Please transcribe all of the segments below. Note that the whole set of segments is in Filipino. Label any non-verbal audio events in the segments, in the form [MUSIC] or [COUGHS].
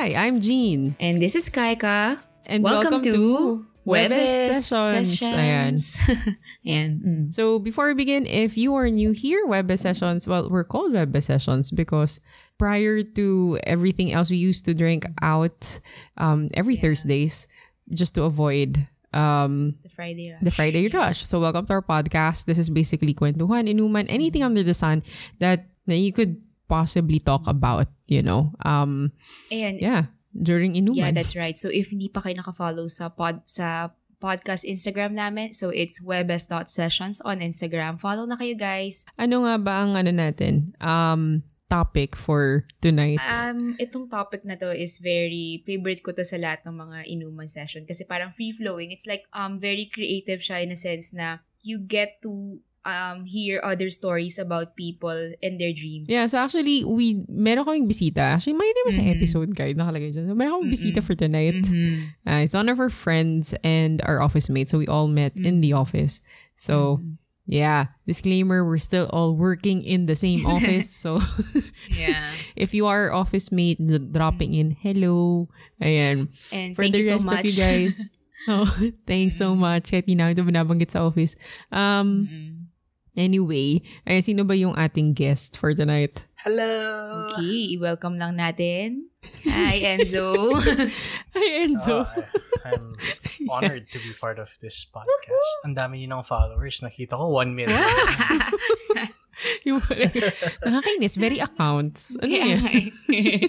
Hi, I'm Jean. And this is Kaika. And welcome, welcome, to Webes Sessions. Ayan. [LAUGHS] Ayan. Mm. So before we begin, if you are new here, Webes Sessions, well, we're called Webes Sessions because prior to everything else, we used to drink out um, every Thursdays just to avoid um, The Friday rush. the Friday rush. So welcome to our podcast. This is basically kwentuhan, inuman, anything under the sun that, that you could possibly talk about, you know. Um, Ayan. yeah, during inuman. Yeah, that's right. So if hindi pa kayo naka-follow sa pod sa podcast Instagram namin, so it's webes.sessions on Instagram. Follow na kayo guys. Ano nga ba ang ano natin? Um, topic for tonight? Um, itong topic na to is very favorite ko to sa lahat ng mga inuman session kasi parang free-flowing. It's like um very creative siya in a sense na you get to um hear other stories about people and their dreams. yeah, so actually, we, meron kaming bisita. Actually, may ba sa Mhm. episode guide nakalagay dyan. So, meron kaming bisita Mm-mm. for tonight. Mhm. Uh, it's one of our friends and our office mates. So we all met in the office. So yeah, disclaimer, we're still all working in the same [LAUGHS] office. so Yeah. [LAUGHS] if you are office mate dropping in, hello. Ayan. And For thank the you so much. of you guys. [LAUGHS] oh, thanks so much. Kahit di namin ito binabanggit sa office. Um, Mm. Anyway, ay sino ba yung ating guest for tonight? Hello! Okay, welcome lang natin. Hi, [LAUGHS] Enzo. [LAUGHS] Ay, Enzo. I, I'm honored to be part of this podcast. Ang dami niyo ng followers. Nakita ko 1 million. [LAUGHS] yung, nakakainis. Very accounts. Ano yan? eh.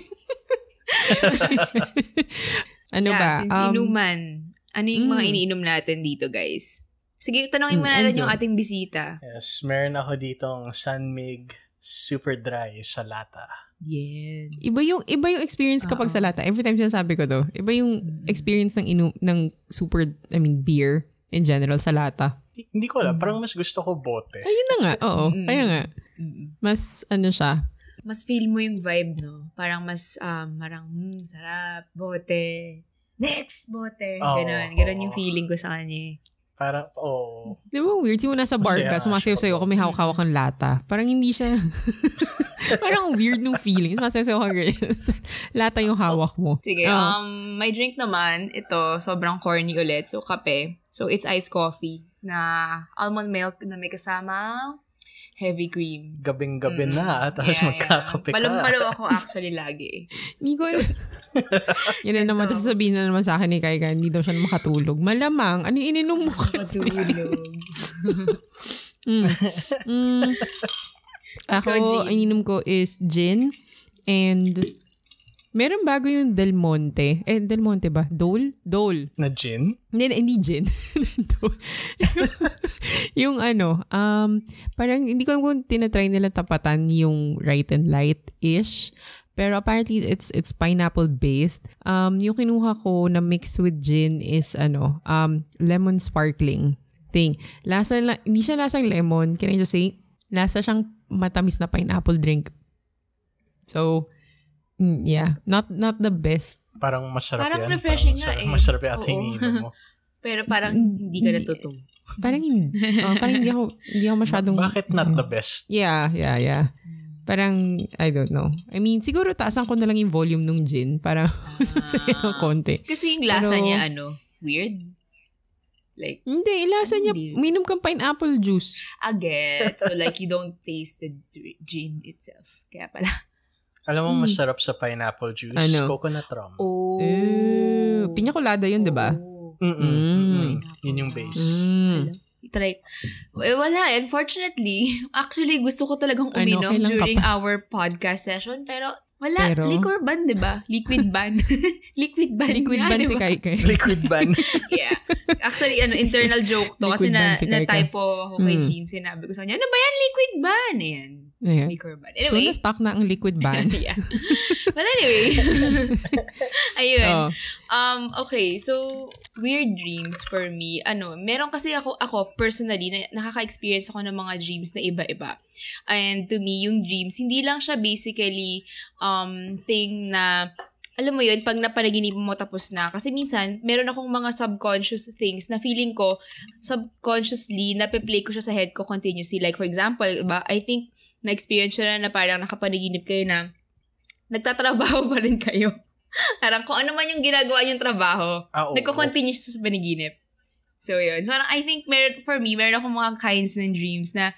Ano yeah, ba? since Um, inuman, ano yung mga mm. iniinom natin dito, guys? Sige, tanongin mo Mm, natin Enzo. yung ating bisita. yes, meron ako ditong Sunmig Super Dry sa lata. Yan. Iba yung iba yung experience kapag sa lata. Every time sinasabi ko to, iba yung experience ng inu ng super I mean beer in general sa lata. Hindi, ko alam. Parang mas gusto ko bote. Ayun na nga. Oo. Mm. Kaya nga. Mas ano siya. Mas feel mo yung vibe, no? Parang mas, um, marang, hmm, sarap, bote. Next, bote. Oo, ganon. Ganon yung oo. feeling ko sa kanya eh. Parang, oh. [LAUGHS] Di ba weird? Yung nasa bar ka, Masaya. sumasayaw sa'yo ako, may hawak-hawak kang lata. Parang hindi siya... [LAUGHS] Parang weird nung feeling. Sumasayaw sa'yo ka, girl. [LAUGHS] lata yung hawak mo. Sige, Oo. um, my drink naman, ito, sobrang corny ulit. So, kape. So, it's iced coffee na almond milk na may kasamang heavy cream. Gabing-gabi na. Tapos Mm. Yeah, magkakape ka. Palong-palo ako actually lagi. [LAUGHS] Hindi ko alam. [LAUGHS] Yan na naman. Tapos sabihin na naman sa akin ni Kaika, hindi daw siya na makatulog. Malamang, ano yung ininom mo kasi? Matulog. [LAUGHS] Mm. Mm. Ako, ang ininom ko is gin and meron bago yung Del Monte. Eh, Del Monte ba? Dole? Dole. Na gin? Hindi, hindi gin. [LAUGHS] [LAUGHS] Yung ano, um, parang hindi ko kung tinatry nila tapatan yung right and light-ish. Pero apparently, it's it's pineapple based. Um, yung kinuha ko na mix with gin is ano, um, lemon sparkling thing. Lasa, la- hindi siya lasang lemon. Can I just say? Lasa siyang matamis na pineapple drink. So, mm, yeah. Not not the best. Parang masarap Parang yan. refreshing parang nga eh. Masarap yung ininom mo. [LAUGHS] Pero parang hindi ka natutong. Parang hindi. [LAUGHS] oh, parang hindi ako, hindi ako masyadong... Bakit not the best? Yeah, yeah, yeah. Parang, I don't know. I mean, siguro taasan ko na lang yung volume ng gin para [LAUGHS] masasaya ng konti. Kasi yung lasa Pero- niya, ano, weird. Like, Hindi, ilasa niya, minom kang pineapple juice. I get. So, like, you don't taste the gin itself. Kaya pala. Alam mo, masarap sa pineapple juice. Ano? Coconut rum. Oh. Eh, pinya colada yun, di ba? Oh. Mm-mm. Mm. Mm-mm. Yun yung base. Mm. Try. Eh, wala. Unfortunately, [LAUGHS] actually, gusto ko talagang Ano, uminom ka during pa? our podcast session. Pero, wala. Pero? Liquor ban, di ba? Liquid ban. [LAUGHS] Liquid ban. Liquid nga, ban di si? Kai Kai. [LAUGHS] Liquid ban. Yeah. Actually, ano, internal joke to. kasi Liquid ban na, si na typo ako kay Mm. Jean. Sinabi ko sa kanya, ano ba yan? Liquid ban. Ayan. Ayan. Liquor ban. So, Anyway. na-stock na ang liquid [LAUGHS] ban. yeah. But anyway. [LAUGHS] Ayun. oh. Um, okay, so weird dreams for me. Ano, meron kasi ako ako personally na nakaka-experience ako ng mga dreams na iba-iba. And to me, yung dreams hindi lang siya basically um thing na alam mo yun, pag napanaginipan mo tapos na. Kasi minsan, meron akong mga subconscious things na feeling ko, subconsciously, nape-play ko siya sa head ko continuously. Like, for example, ba, I think, na-experience siya na, na parang nakapanaginip kayo na nagtatrabaho [LAUGHS] pa rin kayo. Parang kung ano man yung ginagawa yung trabaho, Ah, oo. nagko-continue siya sa panaginip. So, yun. Parang I think, meron, for me, meron akong mga kinds ng dreams na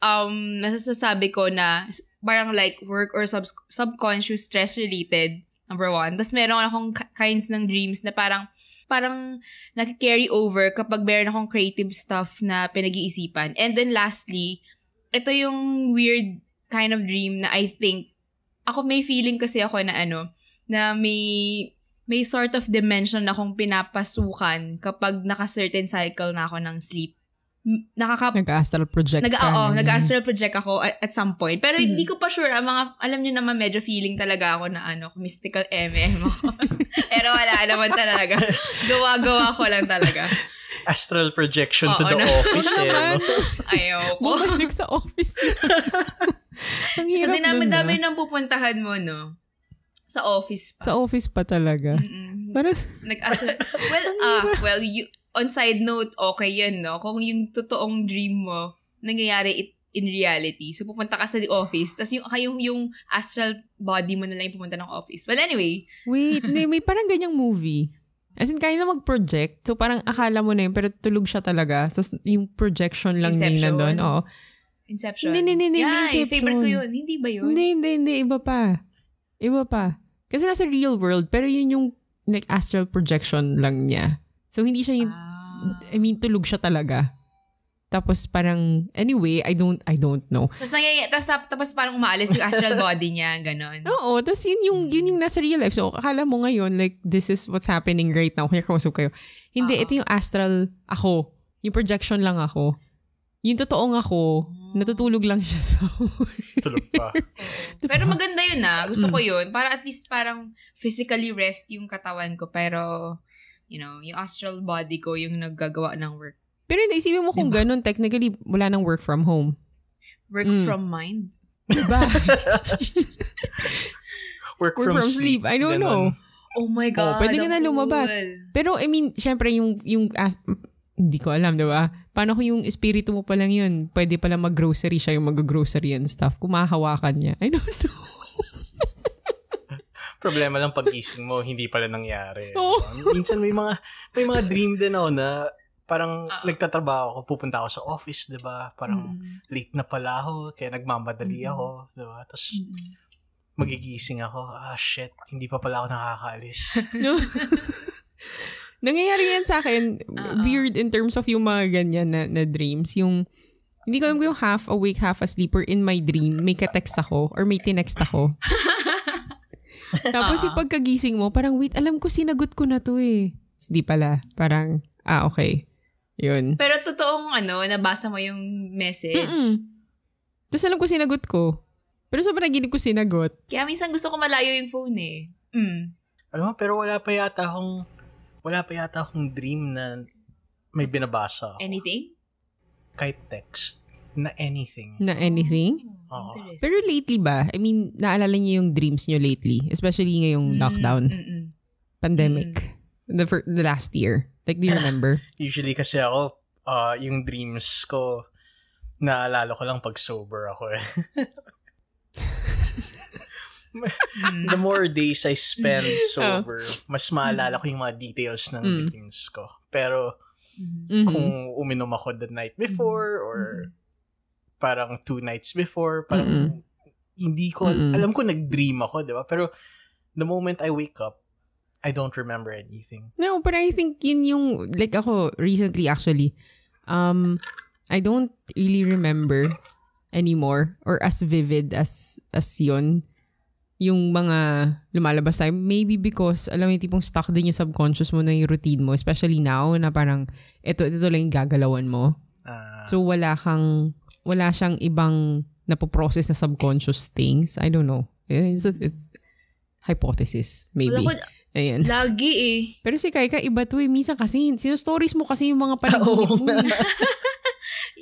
um, nasasabi ko na parang like work or sub- subconscious stress related, number one. Tapos meron akong ki- kinds ng dreams na parang parang naki-carry over kapag meron akong creative stuff na pinag-iisipan. And then lastly, ito yung weird kind of dream na I think, ako may feeling kasi ako na ano, na may may sort of dimension na akong pinapasukan kapag naka-certain cycle na ako ng sleep. Nakaka... Nag-astral project Nag, ka. oo, ganyan. nag-astral project ako at, at some point. Pero hindi ko pa sure. Ang mga, alam niyo naman, medyo feeling talaga ako na ano, mystical MM ako. [LAUGHS] Pero wala naman talaga. Gawa-gawa ko lang talaga. Astral projection to Oo, the na- office eh. no? Ayoko. Bumalik sa office. [LAUGHS] Ang So, hirap dinami-dami dun, ah. nang pupuntahan mo, no? Sa office pa. Sa office pa talaga. Mm-mm. Parang, Nag-astral. [LAUGHS] well, ah, well, you, on side note, okay yun, no? Kung yung totoong dream mo, nangyayari it in reality. So, pupunta ka sa office, tapos yung, kayong yung astral body mo na lang yung pumunta ng office. But anyway, wait, hindi, may parang ganyang movie. As in, kaya na mag-project. So, parang akala mo na yun, pero tulog siya talaga. Tapos, yung projection lang Inception. na doon. Oo. Inception. Hindi, hindi, hindi, Yeah, Inception. favorite ko yun. Hindi ba yun? Hindi, hindi, hindi. Iba pa. Iba pa. Kasi nasa real world, pero yun yung like, astral projection lang niya. So, hindi siya yung, Ah. I mean, tulog siya talaga. Tapos parang, anyway, I don't, I don't know. Tapos, nangyay, tapos, tap- tapos parang umaalis yung astral [LAUGHS] body niya, ganon. Oo, tapos yun yung, yun yung nasa real life. So, akala mo ngayon, like, this is what's happening right now. Kaya kausap kayo. Hindi, ito yung astral ako. Yung projection lang ako. Yung totoong ako, natutulog lang siya sa [LAUGHS] Tulog pa. Pero maganda yun ah. Gusto ko [CLEARS THROAT] yun. Para at least parang physically rest yung katawan ko. Pero, you know, yung astral body ko yung naggagawa ng work. Pero hindi, isipin mo kung ganun, technically, wala nang work from home. Work Mm. from mind? Diba? [LAUGHS] Work, work from, sleep. I don't know. Oh my God. pwede ka na lumabas. cool. Pero, I mean, syempre, yung, yung, as- hindi ko alam, di ba? Paano kung yung espiritu mo pa lang yun? Pwede pala mag-grocery siya, yung mag-grocery and stuff. Kumahawakan niya. I don't know. [LAUGHS] Problema lang pagising mo, hindi pala nangyari. Oo. Minsan may mga may mga dream din ako na parang Ah. nagtatrabaho ako, pupunta ako sa office, 'di ba? Parang Mm. late na pala ako, kaya nagmamadali Mm. ako, 'di ba? Tapos magigising ako, ah shit, hindi pa pala ako nakakaalis. [LAUGHS] Nangyayari yan sa akin, weird in terms of yung mga ganyan na, na dreams. Yung, hindi ko alam kung yung half awake, half asleep or in my dream, may ka-text ako or may tinext ako. [LAUGHS] [LAUGHS] Tapos yung pagkagising mo, parang wait, alam ko sinagot ko na to eh. Tapos Di pala. Parang, ah okay. Yun. Pero totoong ano, nabasa mo yung message. Mm. Tapos alam ko sinagot ko. Pero sa panaginip ko sinagot. Kaya minsan gusto ko malayo yung phone eh. Mm. Alam mo, pero wala pa yata akong wala pa yata akong dream na may binabasa ako. Anything? Kahit text na anything. Na anything. Pero lately ba? I mean, naalala niyo yung dreams niyo lately? Especially ngayong lockdown. Mm-mm. pandemic the fir- the last year like do you remember [LAUGHS] Usually kasi ako, ah, yung dreams ko, naalala ko lang pag sober ako eh. [LAUGHS] The more days I spend [LAUGHS] sober, mas maalala ko yung mga details ng Mm. dreams ko. Pero Mhm. kung uminom ako the night before or parang two nights before, parang Mm-mm. hindi ko, Mm-mm. alam ko nag-dream ako, di ba? Pero the moment I wake up, I don't remember anything. no but I think yun yung like ako recently actually um I don't really remember anymore or as vivid as as yun yung mga lumalabas tayo. Maybe because, alam mo yung tipong stuck din yung subconscious mo na yung routine mo. Especially now na parang, ito, ito lang yung gagalawan mo. Ah, So, wala kang, wala siyang ibang napoprocess na subconscious things. I don't know. It's, it's hypothesis, maybe. Wala ko, Ayan. lagi eh. Pero si Kaika, iba to eh. Minsan kasi, sino-stories mo kasi yung mga [LAUGHS] panaginip mo. [LAUGHS]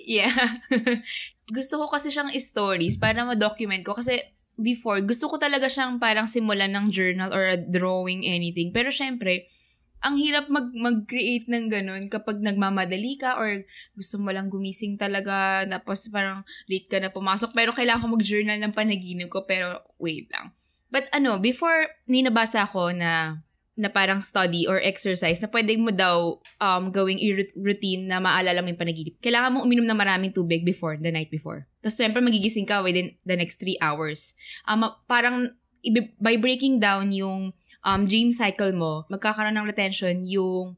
Yeah. [LAUGHS] gusto ko kasi siyang stories para ma-document ko. Kasi before, gusto ko talaga siyang parang simulan ng journal or a drawing, anything. Pero syempre, ang hirap mag, mag-create ng ganun kapag nagmamadali ka or gusto mo lang gumising talaga tapos parang late ka na pumasok pero kailangan ko mag-journal ng panaginip ko pero wait lang. But ano, before ninabasa ko na na parang study or exercise na pwede mo daw um, gawing routine na maalala mo yung panaginip. Kailangan mo uminom ng maraming tubig before, the night before. Tapos syempre magigising ka within the next three hours. Um, parang by breaking down yung um, dream cycle mo, magkakaroon ng retention yung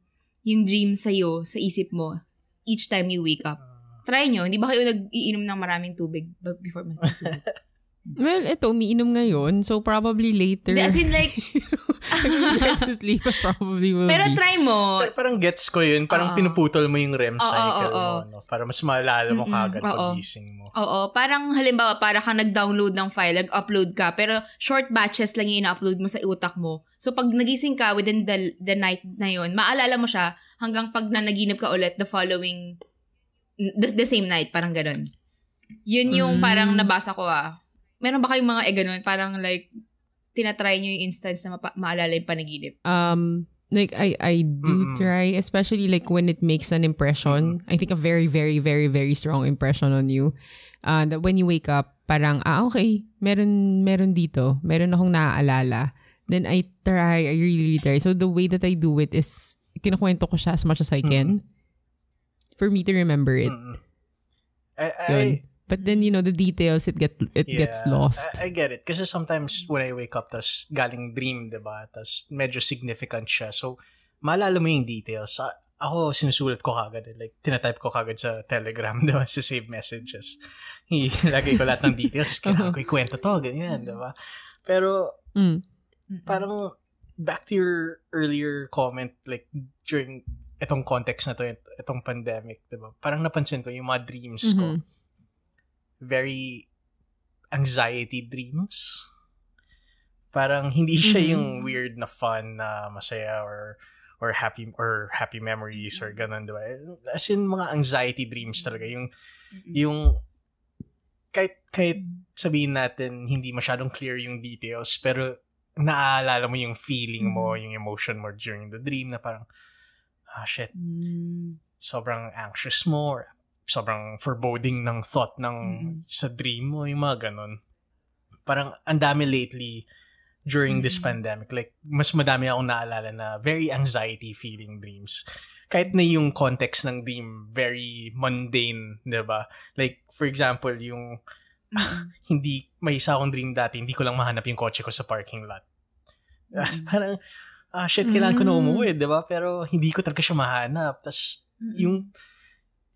yung dream sa'yo, sa isip mo, each time you wake up. Try nyo. Hindi ba kayo nag-iinom ng maraming tubig before matutulog? [LAUGHS] Well, ito, umiinom ngayon. So, probably later. As in like, [LAUGHS] to sleep, probably will pero be. try mo. Pero parang gets ko yun. Parang Oo. pinuputol mo yung REM cycle oo, mo. No? Para mas maalala mo kagad oo. pagising mo. Oo, parang halimbawa, para kang nag-download ng file, nag-upload ka, pero short batches lang yung ina-upload mo sa utak mo. So, pag nagising ka within the, the night na yun, maalala mo siya hanggang pag nanaginip ka ulit the following, the, the same night, parang ganun. Yun yung Mm. parang nabasa ko ah. Meron ba kayong mga eh ganun? Parang like, tinatry nyo yung instance na mapa- maalala yung panaginip. um like I I do Mm-mm. try especially like when it makes an impression I think a very very very very strong impression on you uh that when you wake up parang ah okay meron meron dito meron akong naaalala then I try I really, really try so the way that I do it is kinukwento ko siya as much as I can for me to remember it Mm-mm. I, I, yun but then you know the details it get it gets Yeah, lost I, I get it. Kasi sometimes when I wake up, tas galing dream, di ba? Tas medyo significant siya. So, maalala mo yung details. A- Ako, sinusulat ko kagad. eh. Like, tinatype ko kagad sa Telegram, [LAUGHS] di ba? Sa save messages. [LAUGHS] Ilagay ko lahat ng details. [LAUGHS] Kailangan ko ikwento to, ganyan, di ba? Pero, Mm. parang, back to your earlier comment, like, during itong context na to, it- itong pandemic, di ba? Parang napansin ko yung mga dreams ko Mhm. Very anxiety dreams. Parang hindi siya Mhm. yung weird na fun na masaya or or happy or happy memories or ganun, di ba? As in mga anxiety dreams talaga. Yung yung kahit, kahit sabihin natin hindi masyadong clear yung details pero naaalala mo yung feeling mo, yung emotion mo during the dream na parang ah shit, sobrang anxious mo or sobrang foreboding ng thought ng Mm-mm. sa dream mo, yung mga ganun. Parang ang dami lately during this pandemic. Like, mas madami akong naalala na very anxiety feeling dreams. Kahit na yung context ng dream, very mundane, di ba? Like, for example, yung [LAUGHS] hindi, may isa akong dream dati, hindi ko lang mahanap yung kotse ko sa parking lot. [LAUGHS] Parang, ah, shit, kailangan ko na umuwi, di ba? Pero hindi ko talaga siya mahanap. Tapos, yung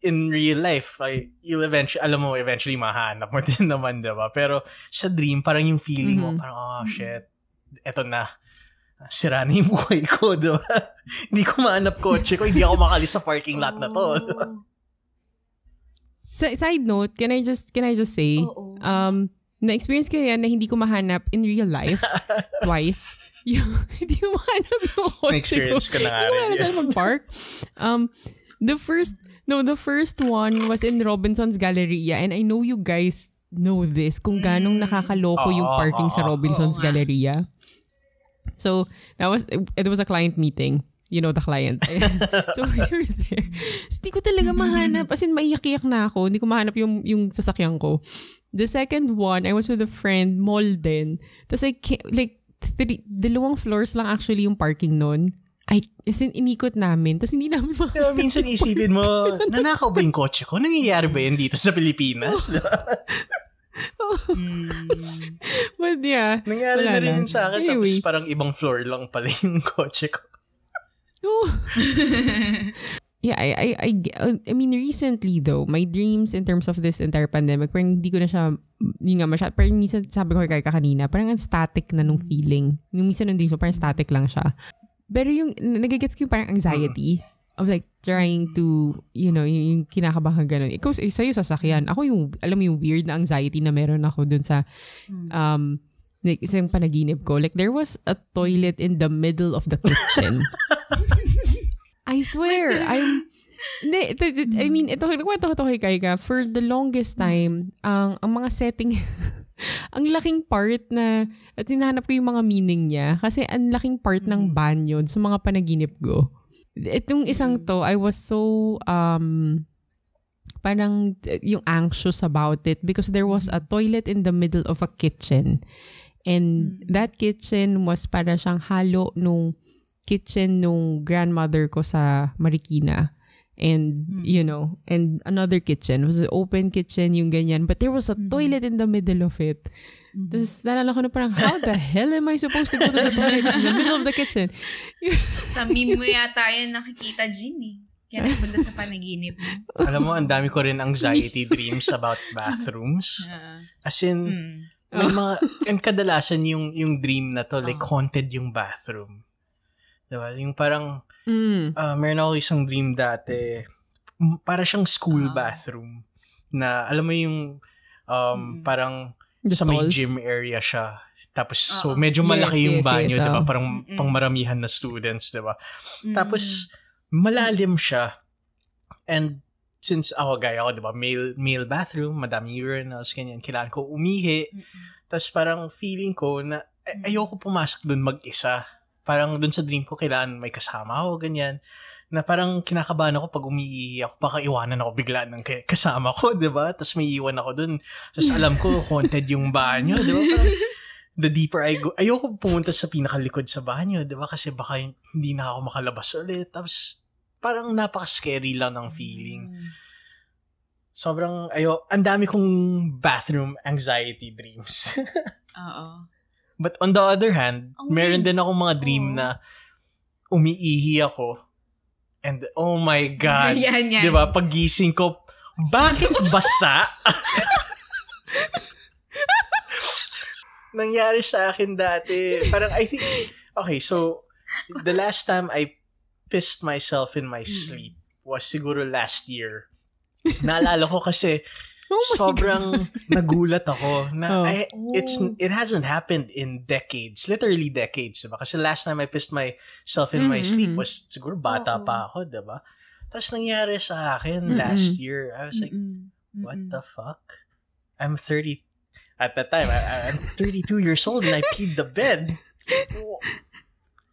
in real life, ay, you'll eventually, alam mo, eventually mahanap mo [LAUGHS] din naman, di ba? Pero sa dream, parang yung feeling mo, Mhm. parang, oh, shit, eto na. Sira na yung [LAUGHS] buhay ko, di ba? [LAUGHS] hindi ko mahanap kotse ko, hindi ako makalis sa parking lot na to. di ba? Sa- side note can I just can I just say Oo. um na-experience ko yan na hindi ko mahanap in real life twice. Yung, hindi ko mahanap yung kotse ko. Na-experience ko na nga Hindi ko rin mahanap saan mag-park. Um, the first, no, the first one was in Robinson's Galleria and I know you guys know this kung ganong nakakaloko yung Oo, parking sa oo. Robinson's Oo nga. Galleria. So, that was, it was a client meeting. You know the client. [LAUGHS] [LAUGHS] so, we were there. So, di ko talaga mahanap. As in, maiyak-iyak na ako. Hindi ko mahanap yung, yung sasakyan ko. The second one, I was with a friend, mall din. Tapos, I like, three, dalawang floors lang actually yung parking nun. I, as in, inikot namin. Tapos, hindi namin ma- Di ba, minsan isipin mo, [LAUGHS] nanakaw ba yung kotse ko? Nangyayari ba yan dito sa Pilipinas? Di [LAUGHS] ba? But yeah. Nangyari na rin yun sa akin. Anyway. Tapos parang ibang floor lang pala yung kotse ko. Oh. [LAUGHS] yeah, I, I, I, I mean, recently though, my dreams in terms of this entire pandemic, parang hindi ko na siya, yun nga masyad, parang minsan sabi ko kay kanina, parang ang static na nung feeling. Yung minsan nung dreams, so parang static lang siya. Pero yung, nagigets ko yung parang anxiety of like trying to, you know, yung, yung kinakabahan ganun. Ikaw, sa'yo sasakyan. Ako yung, alam mo yung weird na anxiety na meron ako dun sa, um, like, isang panaginip ko. Like, there was a toilet in the middle of the kitchen. [LAUGHS] I swear, I'm, hindi, I mean, ito, nagkwento ko to kay Kaika. For the longest time, ang, ang mga setting, [LAUGHS] [LAUGHS] ang laking part na, at hinahanap ko yung mga meaning niya. Kasi ang laking part ng banyo sa mga panaginip ko. Itong isang to, I was so, um, parang yung anxious about it because there was a toilet in the middle of a kitchen. And that kitchen was para siyang halo nung kitchen nung grandmother ko sa Marikina. And, you know, and another kitchen. It was an open kitchen, yung ganyan. But there was a toilet in the middle of it. Tapos, nalala ko na parang, how the hell am I supposed to go to the toilet in the middle of the kitchen? Sa meme mo yata yun nakikita, Jin eh. Kaya nagpunta sa panaginip mo. Alam mo, ang dami ko rin anxiety dreams about bathrooms. As in, may mga, and kadalasan yung, yung dream na to, like, haunted yung bathroom. Diba? Yung parang, Mm. uh, meron ako isang dream dati, para siyang school bathroom. Na, alam mo yung, um, parang, The sa may stalls? gym area siya. Tapos, so, medyo malaki Yes, yung yes, banyo, yes, diba? oh. Parang pangmaramihan na students, diba? Tapos, malalim siya. And, since ako, gaya ako, diba? Male, male bathroom, madaming urinals, ganyan. Kailangan ko umihi. Tapos, parang feeling ko na, ay- ayoko pumasok dun mag-isa. Parang dun sa dream ko, kailangan may kasama ako, ganyan. Na parang kinakabahan ako pag umiihi ako, baka iwanan ako bigla ng kasama ko, [LAUGHS] di ba? Tapos may iwan ako dun. Tapos alam ko, [LAUGHS] haunted yung banyo, di ba? Parang, the deeper I go, ayoko pumunta sa pinakalikod sa banyo, di ba? Kasi baka hindi na ako makalabas ulit. Tapos, parang napaka-scary lang ng feeling. Sobrang, ayo, ang dami kong bathroom anxiety dreams. [LAUGHS] Oo. But on the other hand, Ang meron din akong mga dream Oo. na umiihi ako. And oh my God. [LAUGHS] Yan, yan. Di ba? Paggising ko, bakit basa? [LAUGHS] Nangyari sa akin dati. Parang I think, okay, so the last time I pissed myself in my sleep was siguro last year. Naalala ko kasi sobrang [LAUGHS] nagulat ako na Oh. I- it's it hasn't happened in decades, literally decades, diba? Kasi last time I pissed myself in my sleep was siguro bata pa ako, diba? Tapos nangyari sa akin last year. I was like, what the fuck? I'm 30 at that time. I, I'm 32 years old and I peed the bed.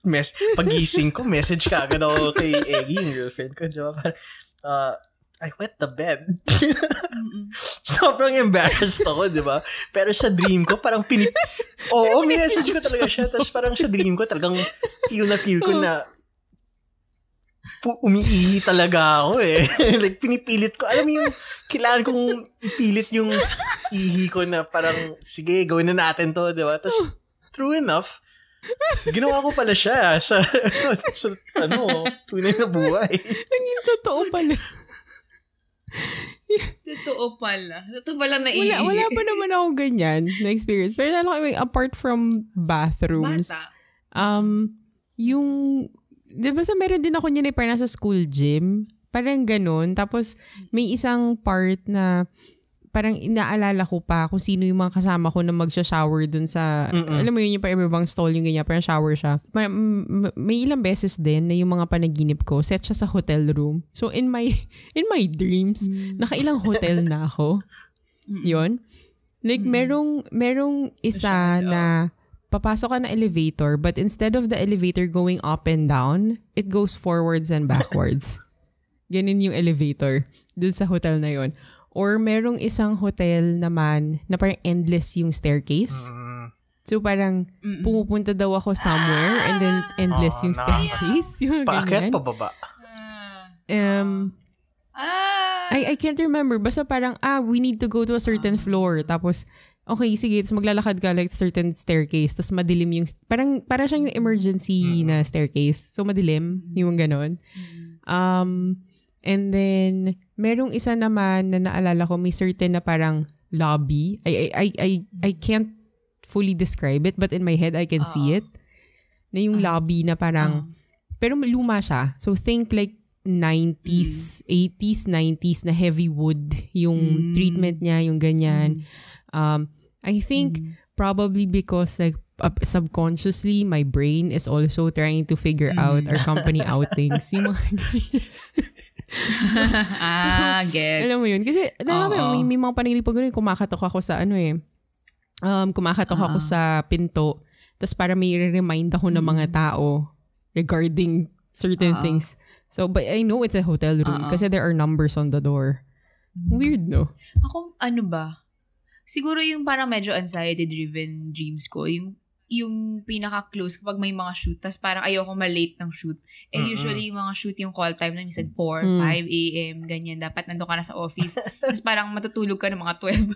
Mes pagising ko, message ka agad ako kay Eggy, yung girlfriend ko. Diba? Parang, uh, I wet the bed. [LAUGHS] Sobrang embarrassed ako, di ba? Pero sa dream ko, parang pinip... [LAUGHS] Oo, minessage ko talaga siya. Tapos parang sa dream ko, talagang feel na feel ko na pu- umiihi talaga ako eh. [LAUGHS] like, pinipilit ko. Alam mo yung, kailangan kong ipilit yung ihi ko na parang, sige, gawin na natin to, di ba? Tapos, true enough, ginawa ko pala siya sa, sa, sa ano, tunay na buhay. Naging totoo pala. Totoo pala. Totoo pala na Wala, wala pa naman ako ganyan na experience. Pero lalo kami, apart from bathrooms, Bata. um, yung, di ba sa meron din ako niyan eh, parang nasa school gym. Parang ganun. Tapos, may isang part na parang inaalala ko pa kung sino yung mga kasama ko na magsha-shower dun sa, alam mo yun, yung parang ibang stall yung ganyan, parang shower siya. Mm, may ilang beses din na yung mga panaginip ko, set siya sa hotel room. So, in my, [LAUGHS] in my dreams, nakailang hotel na ako. Yun. Like, merong, merong isa na papasok ka na elevator, but instead of the elevator going up and down, it goes forwards and backwards. [LAUGHS] Ganun yung elevator dun sa hotel na yon. Or merong isang hotel naman na parang endless yung staircase. So parang pumupunta daw ako somewhere and then endless Oh, [LAUGHS] yung staircase. Yung Paakyat, ganyan. pababa. Um, Ah! I, I can't remember. Basta parang, ah, we need to go to a certain floor. Tapos, okay, sige, tapos maglalakad ka like certain staircase. Tapos madilim yung, parang, para siyang yung emergency na staircase. So, madilim, yung ganon. Um, and then, merong isa naman na naalala ko, may certain na parang lobby. I, I, I, I, I can't fully describe it, but in my head, I can see it. Na yung lobby na parang, pero luma siya. So, think like 90s, 80s, 90s na heavy wood yung treatment niya, yung ganyan. Um, I think probably because like uh, subconsciously my brain is also trying to figure out our company [LAUGHS] outings. Yung mga [LAUGHS] [LAUGHS] ah, gets. alam mo yun? Kasi, alam mo, may, may mga panaginip pag ganun, kumakatok ako sa ano eh. Um, kumakatok ako sa pinto. Tapos para may remind ako ng mga tao regarding certain things. So, but I know it's a hotel room kasi there are numbers on the door. Weird, no? Ako, ano ba? siguro yung parang medyo anxiety-driven dreams ko, yung yung pinaka-close kapag may mga shoot, tas parang ayoko ma-late ng shoot. And Mm-mm. usually, yung mga shoot yung call time na minsan 4, Mm. 5 a.m., ganyan. Dapat nandun ka na sa office. [LAUGHS] tas parang matutulog ka ng mga 12.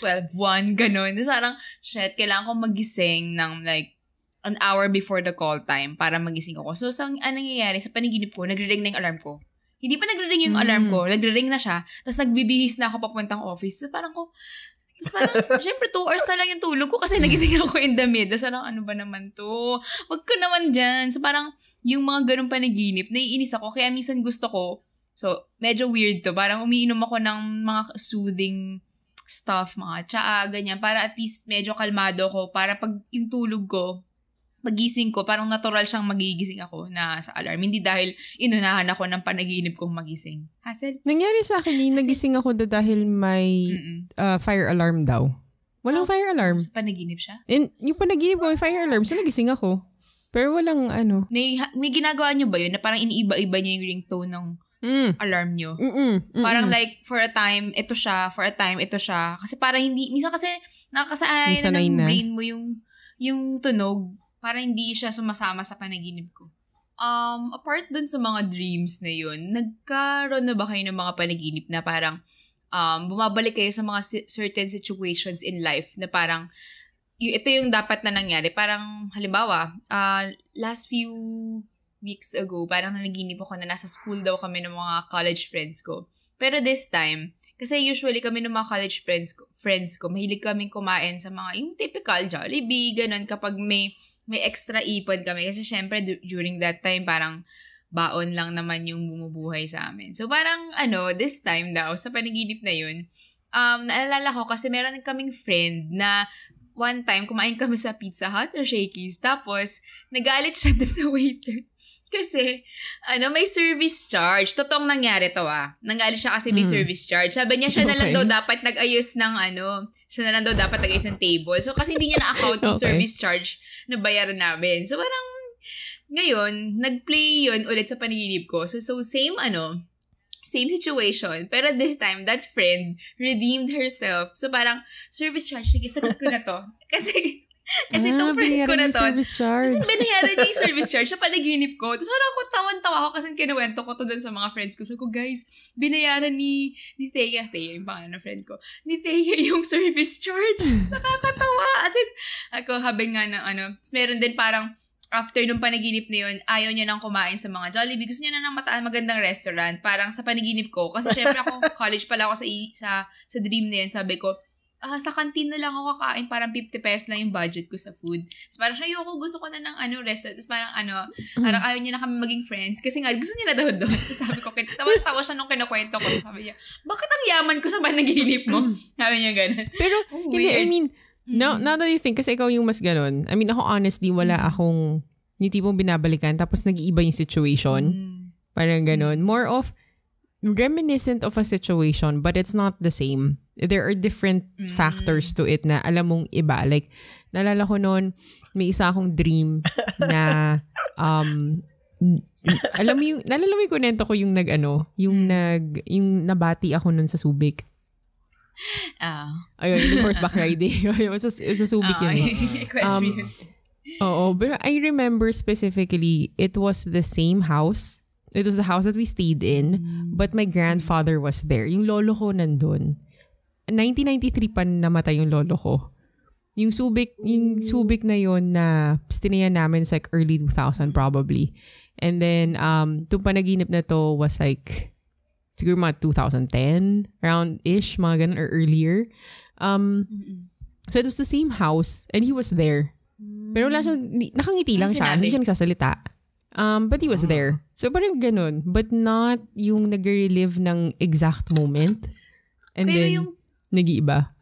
12, 1, ganun. Tas parang, shit, kailangan ko magising ng like, an hour before the call time para magising ako. So, sa, anong nangyayari sa panaginip ko, nagre-ring na yung alarm ko. Hindi pa nagre-ring yung Mm. alarm ko. Nagre-ring na siya. Tapos nagbibihis na ako papuntang office. So, parang ko, tapos parang, syempre, two hours na lang yung tulog ko kasi nagising [LAUGHS] ako in the mid. Tapos parang, ano ba naman to? Wag ka naman dyan. So parang, yung mga ganun panaginip, naiinis ako. Kaya minsan gusto ko, so, medyo weird to. Parang umiinom ako ng mga soothing stuff, mga tsaa, ganyan. Para at least medyo kalmado ko. Para pag yung tulog ko, pagising ko, parang natural siyang magigising ako na sa alarm. Hindi dahil inunahan ako ng panaginip kong magising. Hassle? Nangyari sa akin yun, nagising ako da- dahil may Mm-mm. uh, fire alarm daw. Walang Ah. fire alarm. Sa panaginip siya? And yung panaginip ko may fire alarm, so nagising ako. Pero walang ano. May, may ginagawa nyo ba yun na parang iniiba-iba niya yung ringtone ng Mm. alarm nyo? Mm-mm. Mm-mm. Parang like, for a time, ito siya. For a time, ito siya. Kasi parang hindi, minsan kasi nakakasanayan na ng na. brain mo yung, yung tunog. Parang hindi siya sumasama sa panaginip ko. Um, apart dun sa mga dreams na yun, nagkaroon na ba kayo ng mga panaginip na parang um, bumabalik kayo sa mga si- certain situations in life na parang y- ito yung dapat na nangyari. Parang, halimbawa, uh, last few weeks ago, parang nanaginip ako na nasa school daw kami ng mga college friends ko. Pero this time, kasi usually kami ng mga college friends ko, friends ko mahilig kaming kumain sa mga, yung typical Jollibee, ganun, kapag may, may extra ipon kami. Kasi syempre, du- during that time, parang baon lang naman yung bumubuhay sa amin. So parang, ano, this time daw, sa panaginip na yun, um, naalala ko kasi meron kaming friend na one time, kumain kami sa Pizza Hut or Shakey's. Tapos, nagalit siya [LAUGHS] sa waiter. Kasi, ano, may service charge. Totoong nangyari to ah. Nagalit siya kasi may Mm. service charge. Sabi niya, siya na lang Okay. daw dapat nag-ayos ng ano, siya na lang daw dapat nag-ayos ng table. So, kasi hindi niya na-account yung [LAUGHS] Okay. service charge na bayaran namin. So, parang, ngayon, nag-play yun ulit sa panaginip ko. So, so same ano, same situation. Pero this time, that friend redeemed herself. So parang, service charge, sige, sagot ko na to. [LAUGHS] Kasi, kasi ah, itong friend ko na to, service charge. kasi binayaran niya yung [LAUGHS] service charge sa panaginip ko. Tapos parang ako tawan-tawa ako kasi kinuwento ko to dun sa mga friends ko. So ko, guys, binayaran ni, ni Thea, Thea yung pangalan ng friend ko, ni Thea yung [LAUGHS] service charge. Nakakatawa. As in, ako, habang nga ng ano, meron din parang, after nung panaginip na yun, ayaw niya nang kumain sa mga Jollibee. Gusto niya na ng mataan magandang restaurant. Parang sa panaginip ko. Kasi syempre ako, [LAUGHS] college pala ako sa, sa, sa dream na yun. Sabi ko, ah, sa kantin na lang ako kakain, parang 50 pesos lang yung budget ko sa food. Tapos parang siya, ayoko, gusto ko na ng ano, restaurant. Tapos parang ano, parang ayaw niya na kami maging friends. Kasi nga, gusto niya na daw doon. Tapos [LAUGHS] sabi ko, tawa-tawa siya nung kinukwento ko. Sabi niya, bakit ang yaman ko sa panaginip mo? [LAUGHS] Sabi niya ganun. Pero, hindi, I Weird. Mean, now, now that you think, kasi ikaw yung mas ganun. I mean, ako honestly, wala akong yung tipong binabalikan tapos nag-iiba yung situation. Parang ganun. More of reminiscent of a situation but it's not the same. There are different factors to it na alam mong iba. Like, naalala ko noon, may isa akong dream [LAUGHS] na um, alam mo yung, naalala mo yung kunento ko yung nag ano, yung nag, yung nabati ako nun sa Subic. Ah. Ayun, yung horseback riding. [LAUGHS] Sa, sa Subic Ah, yun. eh. [LAUGHS] equestrian. Oo, but I remember specifically, it was the same house. It was the house that we stayed in, but my grandfather was there. Yung lolo ko nandun. 1993 pa namatay yung lolo ko. Yung Subic, yung Subic na yon na stinayan namin is like early 2000 probably. And then, um, itong panaginip na to was like, siguro mga 2010, around-ish, mga ganun, or earlier. Um, so it was the same house, and he was there. Pero wala siya, nakangiti lang siya, hindi siya nagsasalita. Um, but he was there. So parang ganun, but not yung nag-relive ng exact moment. And Pero then, yung- nag-iiba.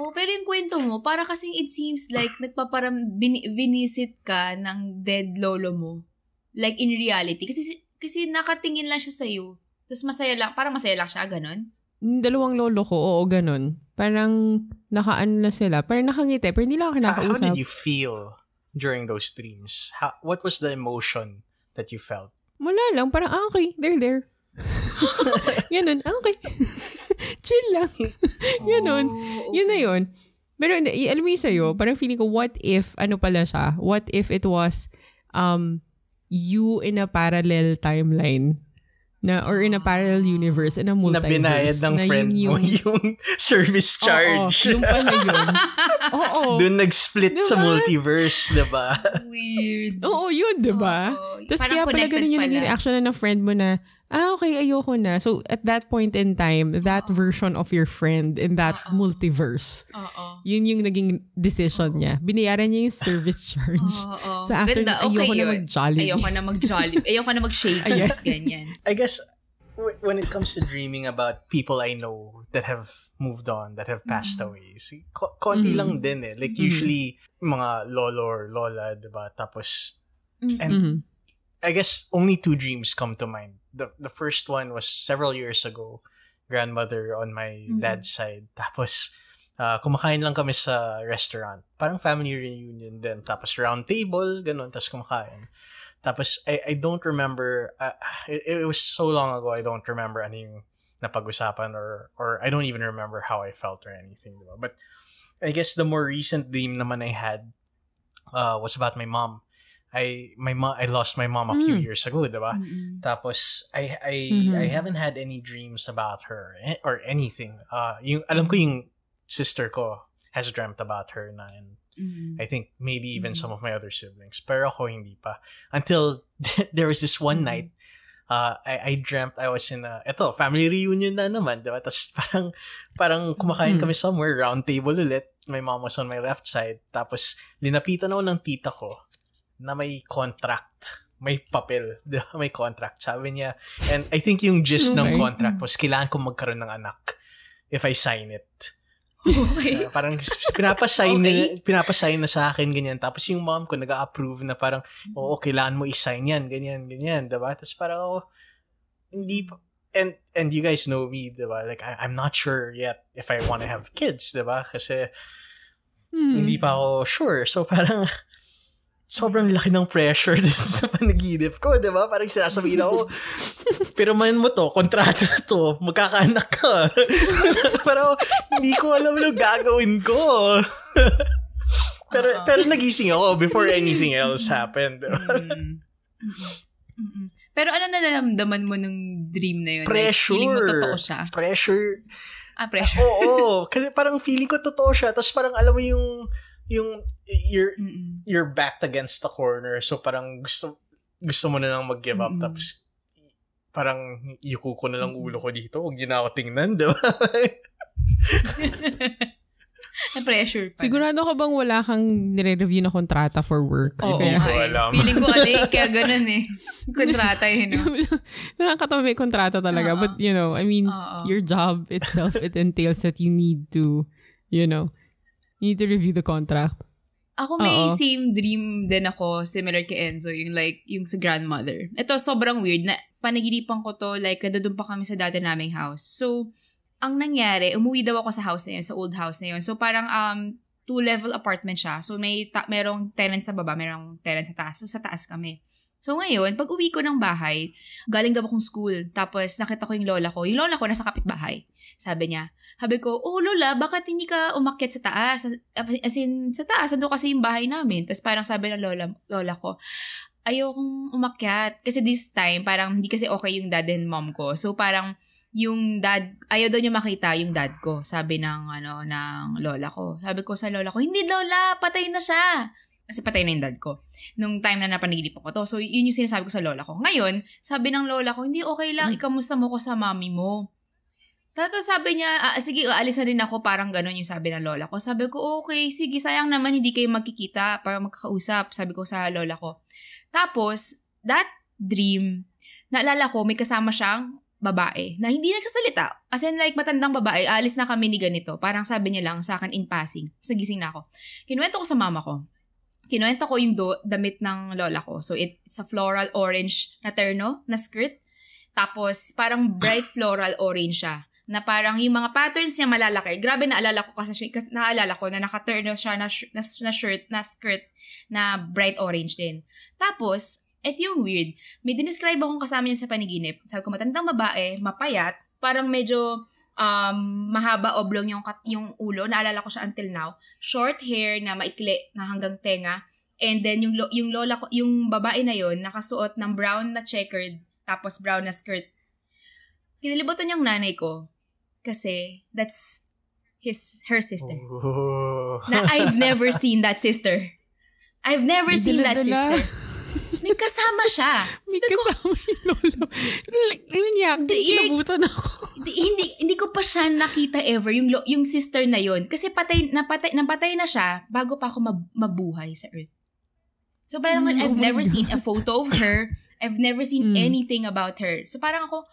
Oh, pero yung kwento mo, para kasing it seems like nagpaparam, bin, binisit ka ng dead lolo mo. Like in reality. Kasi, kasi nakatingin lang siya sa'yo. Tapos masaya lang, parang masaya lang siya, ganon. Yung dalawang lolo ko, oo, ganun. Parang nakaano na sila. Parang nakangiti, pero hindi lang ako How, how did you feel during those dreams? How, what was the emotion that you felt? Wala lang, parang, ah, okay, they're there. [LAUGHS] Ganun, ah, okay. [LAUGHS] chill lang. [LAUGHS] Ganun. Oh, Yun na yun. Pero alam mo yung sa'yo, parang feeling ko, what if, ano pala siya, what if it was um you in a parallel timeline na or in a parallel universe, in a na multiverse. binayad ng na friend yun mo yung [LAUGHS] service charge. Oo, yung pala yun. Oo. Doon nag-split sa Diba? multiverse, diba? Weird. Oo, yun, di ba? Oo. Tapos Parang kaya pala connected ganun yung naging reaction na ng friend mo na, ah, okay, ayoko na. So, at that point in time, that version of your friend in that multiverse, Oo. yun yung naging decision niya. Binayaran niya yung service [LAUGHS] charge. Oo. So, after, Ganda. ayoko Okay na yun. mag-jolly. Ayoko na mag-jolly. [LAUGHS] Ayoko na mag-shake Ayan. ganyan. I guess w- when it comes to dreaming about people I know that have moved on, that have passed away, si, ko- konti lang din eh. Like usually, mga lolo or lola, diba? Tapos, and Mhm. I guess only two dreams come to mind. The the first one was several years ago. Grandmother on my dad's side. [LAUGHS] Tapos, ah, kumakain lang kami sa restaurant. Parang family reunion din. Tapos round table, ganun. Tapos kumakain. Tapos, I, I don't remember, uh, it, it was so long ago, I don't remember ano yung napag-usapan or, or I don't even remember how I felt or anything. Diba? But, I guess the more recent dream naman I had uh, was about my mom. I my mom I lost my mom a few Mm. years ago, 'di ba? Mm-mm. Tapos I I Mhm. I haven't had any dreams about her eh, or anything. Uh yung alam ko yung sister ko has dreamt about her na and Mm. I think maybe even Mhm. some of my other siblings. Pero ako hindi pa. Until [LAUGHS] there was this one Mhm. night uh, I, I dreamt I was in a, eto, family reunion na naman, diba? Tapos [LAUGHS] parang, parang kumakain Mm. kami somewhere, round table ulit. My mom was on my left side. Tapos, linapitan ako ng tita ko na may contract. May papel. [LAUGHS] May contract. Sabi niya, and I think yung gist ng Okay. contract was, kailangan kong magkaroon ng anak if I sign it. Okay. Uh, parang pinapasign [LAUGHS] Okay. na, pinapasign na sa akin, ganyan. Tapos yung mom ko nag-approve na parang, oo, kailangan mo i-sign yan, ganyan, ganyan, diba? Tapos parang ako, hindi pa, and, and you guys know me, diba? Like, I, I'm not sure yet if I want to have kids, diba? Kasi, Hmm. hindi pa ako sure. So parang, sobrang laki ng pressure [LAUGHS] din sa panaginip ko, di ba? Parang sinasabihin ako, pero man mo to, kontrata to, magkakaanak ka. [LAUGHS] pero hindi ko alam ano gagawin ko. [LAUGHS] pero Oo. pero nagising ako before anything else happened. di ba? Mm. Pero ano nalaramdaman mo nung dream na yun? Like, Pressure. feeling mo totoo siya? Pressure. Ah, pressure. Oo, kasi parang feeling ko totoo siya. Tapos parang alam mo yung, yung, you're, Mm-mm. you're backed against the corner. So parang gusto gusto mo na lang mag-give up. Mm-mm. Tapos parang yuko ko na lang ulo ko dito. Huwag yun na ako tingnan, di ba? [LAUGHS] Na-pressure pa. Sigurado ka bang wala kang nire-review na kontrata for work? Oo, Kaya- ko alam. Feeling ko eh, kaya ganun eh. Kontrata eh, no? [LAUGHS] Nakakatawa may kontrata talaga. Oo. But, you know, I mean, Oo. your job itself, it entails that you need to, you know, you need to review the contract. Ako may Oo. same dream din ako, similar kay Enzo, yung like, yung sa grandmother. Ito, sobrang weird na panaginipan ko to, like, nadadun pa kami sa dati naming house. So, ang nangyari, umuwi daw ako sa house na yun, sa old house na yun. So, parang um, two-level apartment siya. So, may ta- merong tenant sa baba, merong tenant sa taas. So, sa taas kami. So, ngayon, pag uwi ko ng bahay, galing daw akong school. Tapos, nakita ko yung lola ko. Yung lola ko nasa kapitbahay. Sabi niya, sabi ko, oh lola, bakit hindi ka umakyat sa taas? As in, sa taas, ando kasi yung bahay namin. Tapos parang sabi ng lola, lola ko, ayokong umakyat. Kasi this time, parang hindi kasi okay yung dad and mom ko. So parang, yung dad, ayaw daw niya makita yung dad ko, sabi ng, ano, ng lola ko. Sabi ko sa lola ko, hindi lola, patay na siya. Kasi patay na yung dad ko. Nung time na napanaginip ko to. So, yun yung sinasabi ko sa lola ko. Ngayon, sabi ng lola ko, hindi okay lang, ikamusta mo ko sa mami mo. Tapos sabi niya, ah, sige, aalis na rin ako, parang gano'n yung sabi ng lola ko. Sabi ko, okay, sige, sayang naman hindi kayo magkikita para magkakausap, sabi ko sa lola ko. Tapos, that dream, naalala ko, may kasama siyang babae na hindi nagsasalita. As in like, matandang babae, alis na kami ni ganito. Parang sabi niya lang sa akin in passing. Sa gising na ako. Kinuwento ko sa mama ko. Kinuwento ko yung do, damit ng lola ko. So, it, it's a floral orange na terno, na skirt. Tapos, parang bright floral orange siya. Na parang yung mga patterns niya malalaki. Grabe naalala ko kasi, kasi naalala ko na nakaterno siya na, sh- na, na shirt, na skirt, na bright orange din. Tapos, et yung weird, may dinescribe akong kasama niya sa paniginip. Sabi ko, matandang babae, mapayat, parang medyo Um, mahaba oblong yung, kat- yung ulo. Naalala ko siya until now. Short hair na maikli na hanggang tenga. And then yung, lo- yung lola ko, yung babae na yon nakasuot ng brown na checkered tapos brown na skirt. Kinilibutan yung nanay ko kasi that's his her sister. Oh. Na I've [LAUGHS] never seen that sister. I've never May seen that sister. May kasama siya. [LAUGHS] May Sabi ko, kasama yung lolo. Di- kinabutan ako. Di- hindi hindi ko pa siya nakita ever yung yung sister na yon kasi patay napatay napatay na siya bago pa ako mab- mabuhay sa earth. So parang Mm, I've oh never God. seen a photo of her. I've never seen Mm. anything about her. So parang ako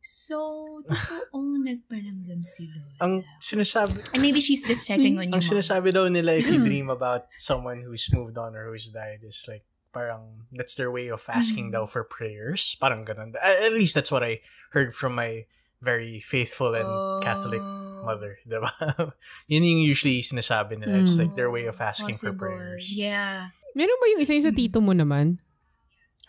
so totoong nagparamdam si Lola. ang sinasabi, And maybe she's just checking on you. ang Mom. sinasabi daw nila if you dream about someone who's moved on or who's died is like, parang that's their way of asking Mm. daw for prayers. Parang ganun. At least that's what I heard from my very faithful and Catholic Oh, mother, diba? [LAUGHS] Yun yung usually sinasabi nila. It's Mm. like their way of asking for possible. prayers. Yeah. Meron ba yung isa yung sa tito mo naman?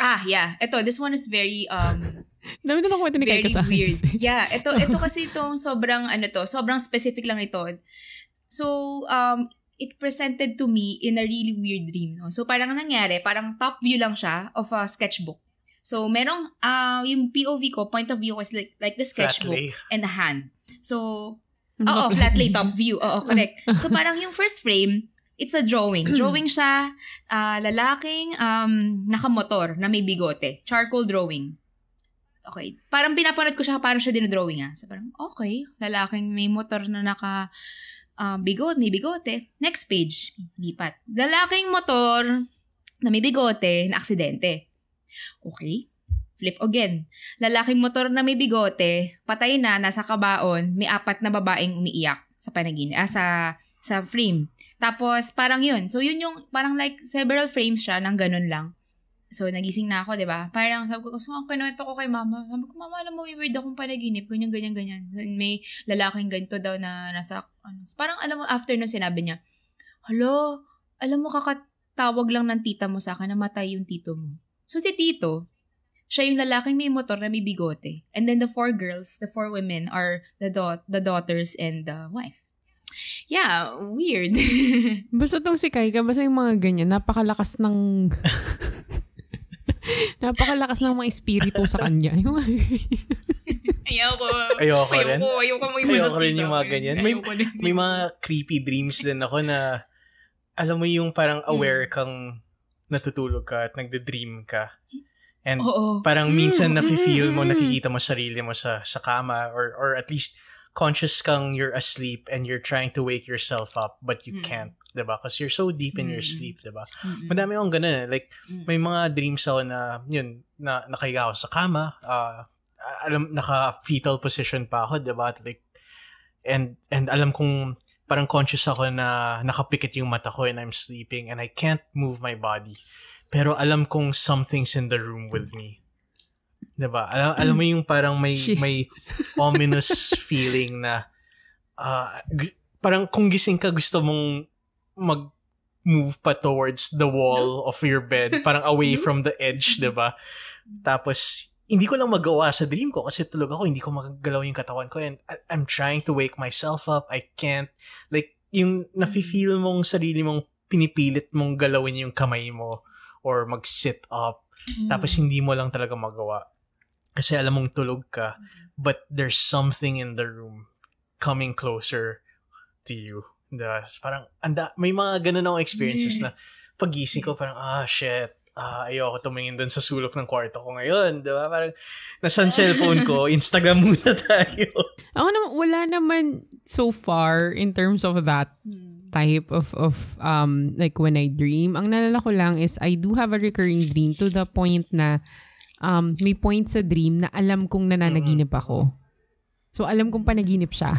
Ah, yeah. Ito, this one is very um [LAUGHS] Dami na lang kwento ni very Kaika sa akin. weird. Yeah, ito ito [LAUGHS] kasi itong sobrang ano to, sobrang specific lang ito. So, um it presented to me in a really weird dream, no. So, parang ang nangyari, parang top view lang siya of a sketchbook. So, merong uh, yung POV ko, point of view ko is like, like the sketchbook Flat lay. and a hand. So, Oo, flat lay top view. Oo, [LAUGHS] correct. So parang yung first frame, it's a drawing. [CLEARS THROAT] Drawing siya, ah, lalaking um, nakamotor na may bigote. Charcoal drawing. Okay. Parang pinapanood ko siya parang siya dinodrawing ah. So parang, okay, lalaking may motor na naka ah, bigot, may bigote. Next page, lipat. Lalaking motor na may bigote na aksidente. Okay. Flip again. Lalaking motor na may bigote, patay na, nasa kabaon, may apat na babaeng umiiyak sa panagin, ah, sa, sa frame. Tapos, parang yun. So, yun yung, parang like, several frames siya ng ganun lang. So, nagising na ako, di ba? Parang sabi ko, so, ang kinuwento ko kay mama. Sabi ko, mama, alam mo, weird akong panaginip. Ganyan, ganyan, ganyan. May lalaking ganito daw na nasa, ano, parang alam mo, after nun sinabi niya, Hello, alam mo, kakatawag lang ng tita mo sa akin na matay yung tito mo. So, si tito, siya yung lalaking may motor na may bigote. And then the four girls, the four women are the da- the daughters and the wife. Yeah, weird. [LAUGHS] Basta tong si Kaika, basta yung mga ganyan, napakalakas ng... [LAUGHS] napakalakas ng mga espiritu sa kanya. [LAUGHS] Yung ayoko. Ayoko rin. Ayoko, ayoko may Ayoko rin yung mga ganyan. May, may mga creepy dreams din ako na alam mo yung parang aware kang natutulog ka at nagde-dream ka. And Oo. parang minsan Mm, nafe-feel mo, mm, mm. nakikita mo sarili mo sa sa kama or or at least conscious kang you're asleep and you're trying to wake yourself up but you Mm. can't, 'di ba? Because you're so deep in your Mm. sleep, 'di ba? Mm-mm. Madami akong ganun eh. Like Mm. may mga dreams ako na yun, na nakahiga ako sa kama, ah, alam naka fetal position pa ako, 'di ba? Like and and alam kong parang conscious ako na nakapikit yung mata ko and I'm sleeping and I can't move my body. Pero alam kong something's in the room with me. 'Di ba? Alam, alam mo yung parang may Shit. may ominous [LAUGHS] feeling na ah, gu- parang kung gising ka gusto mong mag move pa towards the wall of your bed, parang away from the edge, 'di ba? Tapos hindi ko lang magawa sa dream ko kasi tulog ako, hindi ko magagalaw yung katawan ko and I- I'm trying to wake myself up. I can't. Like, yung nafe-feel mong sarili mong pinipilit mong galawin yung kamay mo or mag-sit up. Tapos hindi mo lang talaga magawa. Kasi alam mong tulog ka. But there's something in the room coming closer to you. Diba? Parang, anda, may mga ganun akong experiences na pagising ko parang, ah, shit, ah, ayoko tumingin dun sa sulok ng kwarto ko ngayon. Diba? Parang, nasa cellphone ko, [LAUGHS] Instagram muna tayo. Ako naman, wala naman so far in terms of that type of of um like when I dream. Ang nalala ko lang is I do have a recurring dream to the point na um may point sa dream na alam kong nananaginip ako. So alam kong panaginip siya.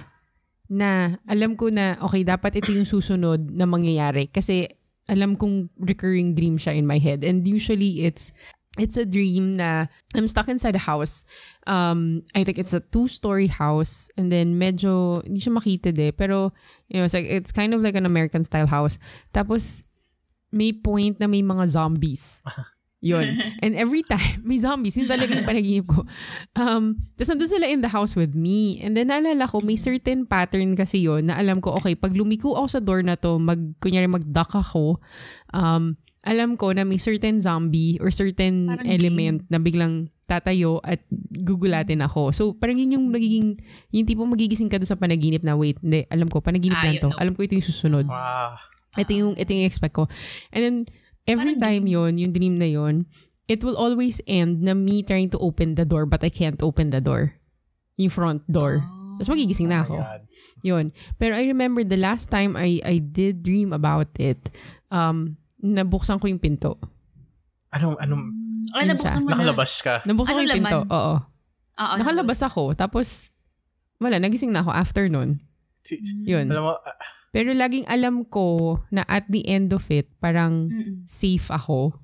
Na alam ko na okay dapat ito yung susunod na mangyayari. Kasi alam kong recurring dream siya in my head. And usually it's it's a dream na I'm stuck inside a house. Um, I think it's a two-story house. And then medyo, hindi siya makitid eh, pero, you know, it's like, it's kind of like an American-style house. Tapos, may point na may mga zombies [LAUGHS] Yun. [LAUGHS] And every time, [LAUGHS] may zombies. Yun talaga yung panaginip ko. Um, Tapos nandun sila in the house with me. And then naalala ko, may certain pattern kasi yon na alam ko, okay, pag lumiko ako sa door na to, mag, kunyari mag-duck ako, um, alam ko na may certain zombie or certain Parang element na biglang tatayo at gugulatin ako. So, parang yun yung magiging, yung tipo magigising ka doon sa panaginip na, wait, hindi, alam ko, panaginip Ah, lang to. no. Alam ko ito yung susunod. Wow. Ito yung, ito yung expect ko. And then, every Parang time yon yung dream na yon it will always end na me trying to open the door but I can't open the door. Yung front door. Tapos magigising na Oh ako. God. Yun. Pero I remember the last time I I did dream about it, um, nabuksan ko yung pinto. Anong, anong, Ay, nabuksan mo na. nakalabas ka? Nabuksan ko yung pinto. laman? Oo. Oo, Nakalabas ako. Tapos, wala, nagising na ako after nun. Si- Yun. Alam mo, ah, Pero laging alam ko na at the end of it, parang Mm-mm. safe ako.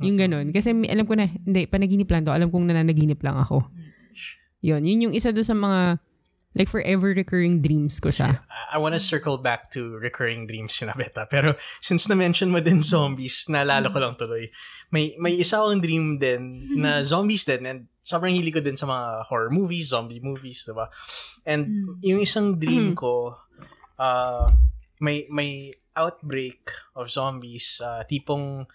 Yung ganun. Kasi may- alam ko na, hindi, panaginip lang to. Alam kong nananaginip lang ako. Yun. Yun yung isa doon sa mga, like forever recurring dreams ko siya. I wanna circle back to recurring dreams na Beta. Pero since na-mention mo din zombies, naalala ko lang tuloy. May may isa akong dream din na [LAUGHS] zombies din and sobrang hilig ko din sa mga horror movies, zombie movies, diba? And yung isang dream [CLEARS THROAT] ko, uh, may may outbreak of zombies, uh, tipong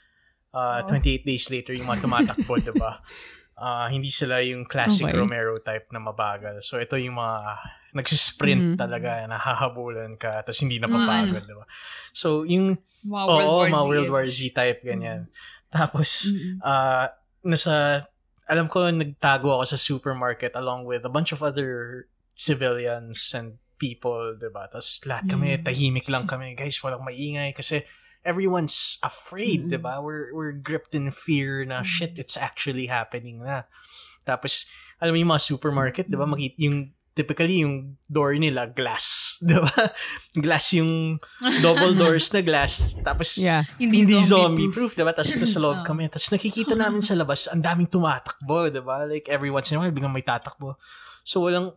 uh, 28 days later yung mga tumatakbo, [LAUGHS] diba? Ah, hindi sila yung classic Okay. Romero type na mabagal. So ito yung mga nagsisprint talaga, nahahabulan ka, tapos hindi napapagod, di ba? So yung, Wow, oo, World War Z. mga World War Z type, ganyan. Tapos, ah, nasa, alam ko, nagtago ako sa supermarket along with a bunch of other civilians and people, di ba? Tapos lahat kami, tahimik lang kami. Guys, walang maingay kasi everyone's afraid, di ba? We're, we're gripped in fear na shit, it's actually happening na. Tapos, alam mo yung mga supermarket, di ba? Makit, yung, typically, yung door nila, glass. [LAUGHS] Di ba? Glass yung double [LAUGHS] doors na glass. Tapos, Yeah. Hindi zombie zombie-proof, di ba? Tapos [CLEARS THROAT] nasa loob kami. Tapos nakikita namin sa labas, ang daming tumatakbo, di ba? Like, every once in a while, biglang may tatakbo. So, walang,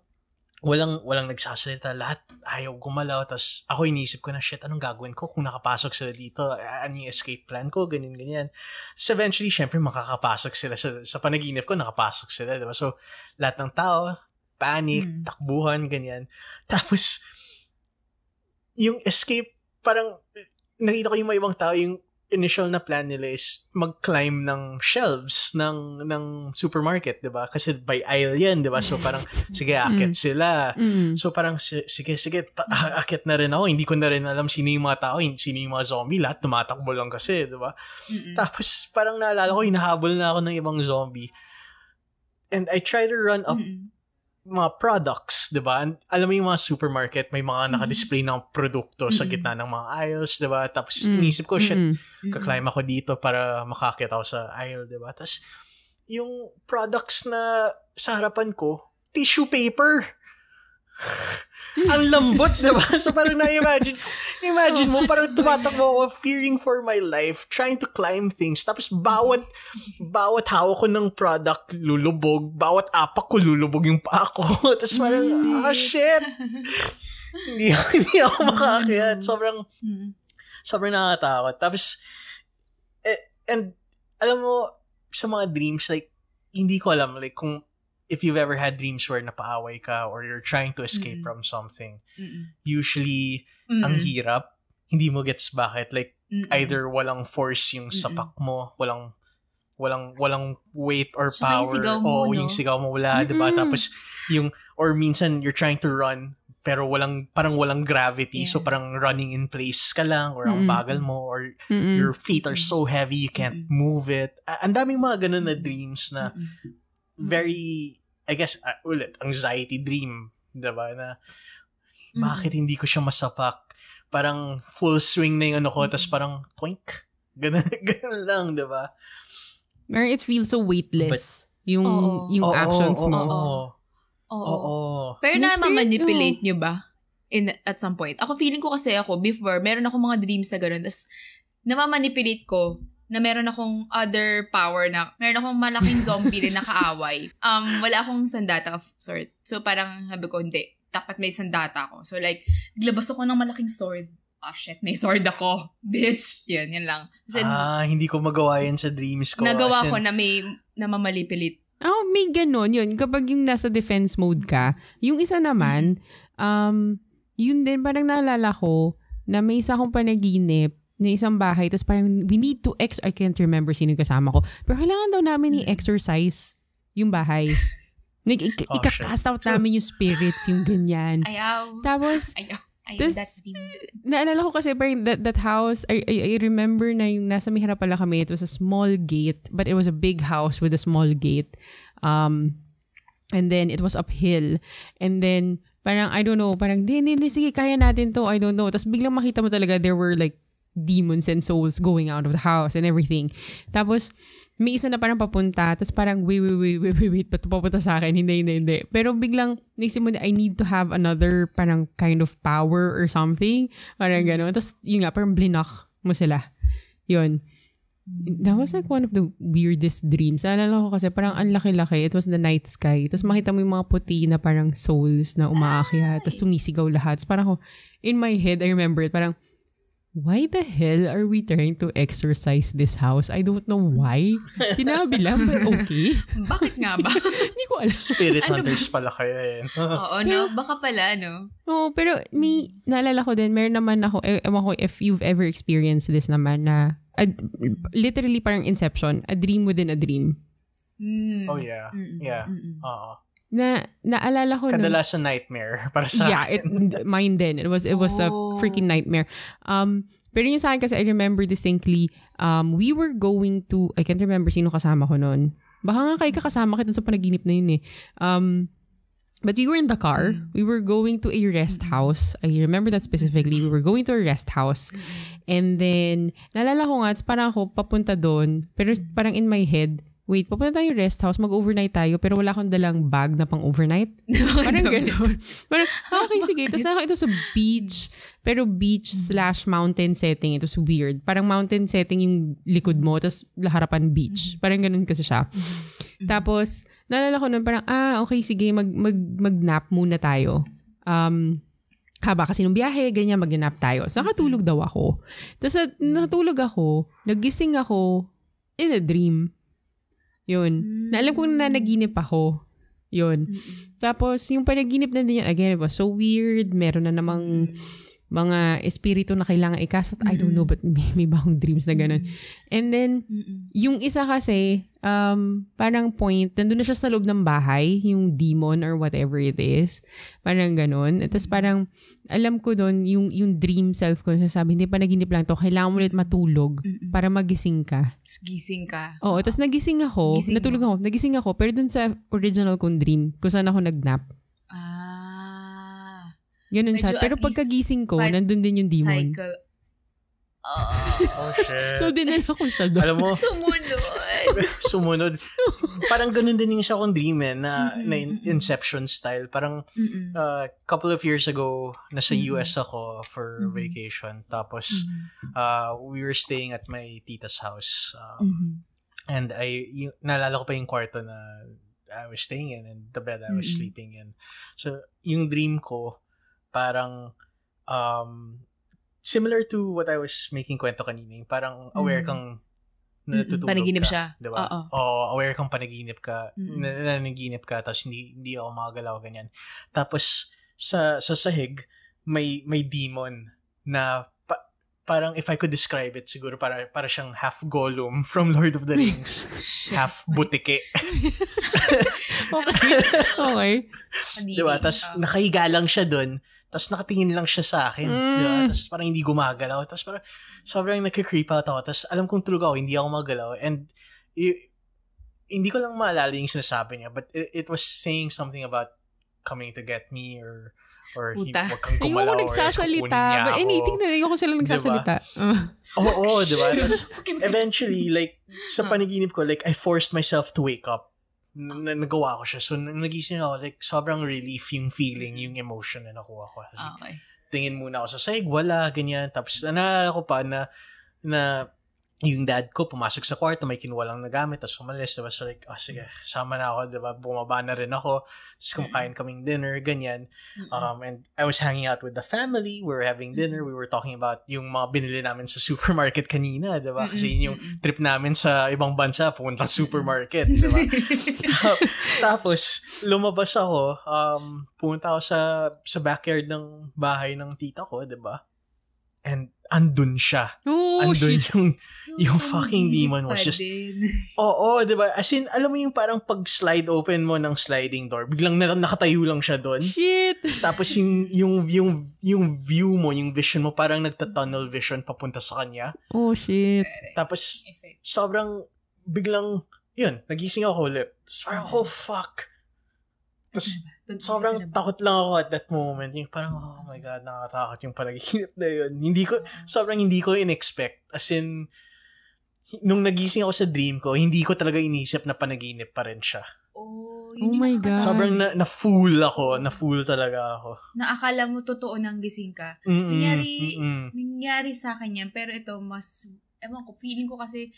walang walang nagsasalita. Lahat ayaw gumalaw tapos ako iniisip ko na shit anong gagawin ko kung nakapasok sila dito? Ano yung escape plan ko? Ganyan ganyan. So eventually syempre makakapasok sila sa, sa panaginip ko nakapasok sila diba so lahat ng tao panic takbuhan ganyan. Tapos yung escape parang nakita ko yung mga ibang tao yung initial na plan nila is mag-climb ng shelves ng ng supermarket, 'di ba? Kasi by aisle 'yan, 'di ba? So parang [LAUGHS] sige, akit sila. Mm. So parang si- sige sige, ta- [LAUGHS] akit na rin ako. Hindi ko na rin alam sino yung mga tao, sino yung mga zombie, lahat tumatakbo lang kasi, 'di ba? Tapos parang naalala ko hinahabol na ako ng ibang zombie. And I try to run up Mm-mm. Mga products, 'di ba? Alam mo yung mga supermarket, may mga naka-display ng produkto sa gitna ng mga aisles, 'di ba? Tapos inisip ko, shit, ka-climb ako dito para makakit ako sa aisle, di ba? Tapos, yung products na sa harapan ko, tissue paper. Ang lambot, di ba? So parang na-imagine, imagine mo, parang tumatakbo ako, fearing for my life, trying to climb things. Tapos bawat, bawat hawak ko ng product, lulubog. Bawat apak ko, lulubog yung paa ko. [LAUGHS] Tapos parang, ah, shit. hindi, hindi ako makakakit. Sobrang, sobrang nakakatakot. Tapos, eh, and, alam mo, sa mga dreams, like, hindi ko alam, like, kung, if you've ever had dreams where napaaway ka or you're trying to escape from something, Mm-mm. usually, Mm-mm. ang hirap, hindi mo gets bakit. Like, Mm-mm. either walang force yung sapak mo, walang, walang, walang weight or Tsaka yung power. sigaw mo, Oo, no? yung sigaw mo wala, di ba? Tapos, yung, or minsan, you're trying to run, pero walang, parang walang gravity. So, Yeah. parang running in place ka lang, or ang bagal mo, or Mm-mm. your feet are so heavy, you can't move it. Ang daming mga ganun na dreams na very, I guess, uh, ulit, anxiety dream, diba? Na, bakit hindi ko siya masapak? Parang full swing na yung ano ko, tas parang twink. [LAUGHS] Ganun, ganun lang, diba? Or it feels so weightless. yung Oo. yung Oo, actions oo, mo. Oo. Oo. Oo. Pero Next na-manipulate nyo ba? In, at some point. Ako feeling ko kasi ako, before, meron ako mga dreams na gano'n. Tapos, namamanipulate ko na meron akong other power na, meron akong malaking zombie din na kaaway. [LAUGHS] Um, wala akong sandata of sort. So, parang sabi ko, hindi. Dapat may sandata ako. So, like, naglabas ako ng malaking sword. oh shit, may sword ako. [LAUGHS] Bitch. Yun, yun lang. Kasi ah, hindi ko magawa yan sa dreams ko. nagawa As in, ko na may namamalipilit. Oh, may ganon yun. Kapag yung nasa defense mode ka, yung isa naman, um, yun din, parang naalala ko na may isa akong panaginip na isang bahay, tapos parang we need to ex, I can't remember sino yung kasama ko, pero kailangan daw namin i-exercise yung bahay. [LAUGHS] Like, ik- Oh, ika-cast out namin yung spirits, yung ganyan. Ayaw. Tapos, [LAUGHS] Ayaw. Ayaw Tas- that naalala ko kasi parang that, that house, I, I, I remember na yung nasa may harap pala kami, it was a small gate, but it was a big house with a small gate. Um, and then it was uphill. And then, parang, I don't know, parang, di, di, di, sige, kaya natin to, I don't know. Tapos biglang makita mo talaga, there were like demons and souls going out of the house and everything. Tapos, may isa na parang papunta, tapos parang, wait, wait, wait, wait, wait, wait, ba't papunta sa akin? Hindi, hindi, hindi. Pero biglang, naisip mo na, I need to have another parang kind of power or something. Parang gano'n. Tapos, yun nga, parang blinak mo sila. Yun. That was like one of the weirdest dreams. Naalala ko kasi parang ang laki-laki. It was the night sky. Tapos makita mo yung mga puti na parang souls na umaakyat. Tapos sumisigaw lahat. Tapos parang ako, in my head, I remember it, parang, why the hell are we trying to exercise this house? I don't know why. [LAUGHS] Sinabi lang, but okay. Bakit nga ba? [LAUGHS] Hindi ko alam. Spirit Ano hunters pala kayo eh. [LAUGHS] Oo, no? Baka pala, no? Oo, pero may, naalala ko din, meron naman ako, e- ewan ko if you've ever experienced this naman na, a, literally parang inception, a dream within a dream. Mm. oh yeah. Yeah. Oo. Na, naalala ko na, Kadalasan nightmare [LAUGHS] para sa yeah, it, mine din. It was, it was a Oh. freaking nightmare. Um, pero yung sa akin kasi, I remember distinctly, um, we were going to, I can't remember sino kasama ko noon. Baka nga kayo kakasama kita sa panaginip na yun eh. Um, But we were in the car. We were going to a rest house. I remember that specifically. We were going to a rest house. And then, naalala ko nga, parang ako papunta doon. Pero parang in my head, wait, papunta tayo rest house, mag-overnight tayo, pero wala akong dalang bag na pang overnight. [LAUGHS] parang gano'n. Parang, ah, okay, sige. Tapos [LAUGHS] nalala ko ito sa beach, pero beach slash mountain setting. It was weird. Parang mountain setting yung likod mo, tapos harapan beach. Parang ganun kasi siya. Tapos, naalala ko nun, parang, ah, okay, sige, mag, mag, mag-nap muna tayo. Um, haba kasi nung biyahe, ganyan, mag-nap tayo. So, nakatulog daw ako. Tapos, at- nakatulog ako, nagising ako in a dream. Yun. Na alam ko na nanaginip ako. Yun. Tapos, yung panaginip na din yan, again, it was so weird. Meron na namang mga espiritu na kailangan ikasat. I don't know, but may, may ba akong dreams na ganun. And then, yung isa kasi, um, parang point, nandun na siya sa loob ng bahay, yung demon or whatever it is. Parang ganun. At tapos parang, alam ko doon, yung, yung dream self ko, sasabi, hindi pa naginip lang to, kailangan mo ulit matulog para magising ka. Gising ka. Oo, tapos nagising ako, Gising natulog ako, nagising ako, pero dun sa original kong dream, kung saan ako nagnap. Ganun siya. Medyo Pero at least pagkagising ko, pa- nandun din yung demon. Cycle. Ah. Oh shit. So, dinala ko siya doon. Alam mo, [LAUGHS] Sumunod. [LAUGHS] sumunod. Parang ganun din yung isa kong dream eh, na, na in- Inception style. Parang Mm-mm. uh, couple of years ago, nasa US ako for vacation. Tapos, uh, we were staying at my tita's house. Um, Mhm. And I, yung, naalala ko pa yung kwarto na I was staying in and the bed I was Mm-mm. sleeping in. So, yung dream ko, parang, um, similar to what I was making kwento kanina, yung parang aware Mm. kang natutulog Panaginip ka. siya. Diba? Oo. Oo, aware kang panaginip ka, Mm-mm. na, nanaginip ka, tapos hindi, hindi ako makagalaw, ganyan. Tapos, sa, sa sahig, may, may demon na pa, parang if I could describe it, siguro para, para siyang half Gollum [LAUGHS] from Lord of the Rings, [LAUGHS] half Butike. [LAUGHS] okay. Okay. Diba? Tapos Ah. nakahiga lang siya dun. Tapos nakatingin lang siya sa akin. Mm. Diba? Tapos parang hindi gumagalaw. Tapos parang sobrang nagka-creep out ako. Tapos alam kong tulog ako, hindi ako magalaw. And y- hindi ko lang maalala yung sinasabi niya. But it, it was saying something about coming to get me or or he, Puta. wag kang Ayoko gumalaw kukunin nagsasalita. But ako. anything na ayoko sila nagsasalita. Uh, [LAUGHS] Oo, oo, di ba? Tapos [LAUGHS] eventually, like, sa panaginip ko, like, I forced myself to wake up. Na- nagawa ko siya. So, nang nagising ako, like, sobrang relief yung feeling, yung emotion na nakuha ko. Ah, Okay. tingin muna ako sa sahig, wala, ganyan. Tapos, naalala ko pa na, na, yung dad ko pumasok sa kwarto, may kinuha lang na gamit, tapos umalis, diba? So like, oh sige, sama na ako, diba? Bumaba na rin ako, tapos kumakain kaming dinner, ganyan. Um, and I was hanging out with the family, we were having dinner, we were talking about yung mga binili namin sa supermarket kanina, diba? Kasi yun yung trip namin sa ibang bansa, pumunta sa supermarket, diba? [LAUGHS] tapos, lumabas ako, um, pumunta ako sa, sa backyard ng bahay ng tita ko, diba? And andun siya. Oh, andun shit. yung So, [LAUGHS] Yung fucking demon was just-. [LAUGHS] Oo, 'di ba? As in, alam mo yung parang pag slide open mo ng sliding door, biglang na, nakatayo lang siya doon. Shit. [LAUGHS] Tapos yung yung yung yung view mo, yung vision mo parang nagta-tunnel vision papunta sa kanya. Oh, shit. Tapos sobrang biglang yun, nagising ako ulit. Tapos parang, oh fuck. Tapos sobrang takot lang ako at that moment. Yung parang, oh my God, nakakatakot yung panaginip na yun. Hindi ko, sobrang hindi ko in-expect. As in, nung nagising ako sa dream ko, hindi ko talaga inisip na panaginip pa rin siya. Oh, Oh my God. Sobrang na, na-fool ako. Na-fool talaga ako. Naakala mo totoo nang gising ka. Mm-mm, Nangyari, mm-mm. nangyari sa akin yan, pero ito mas, ewan ko, feeling ko kasi,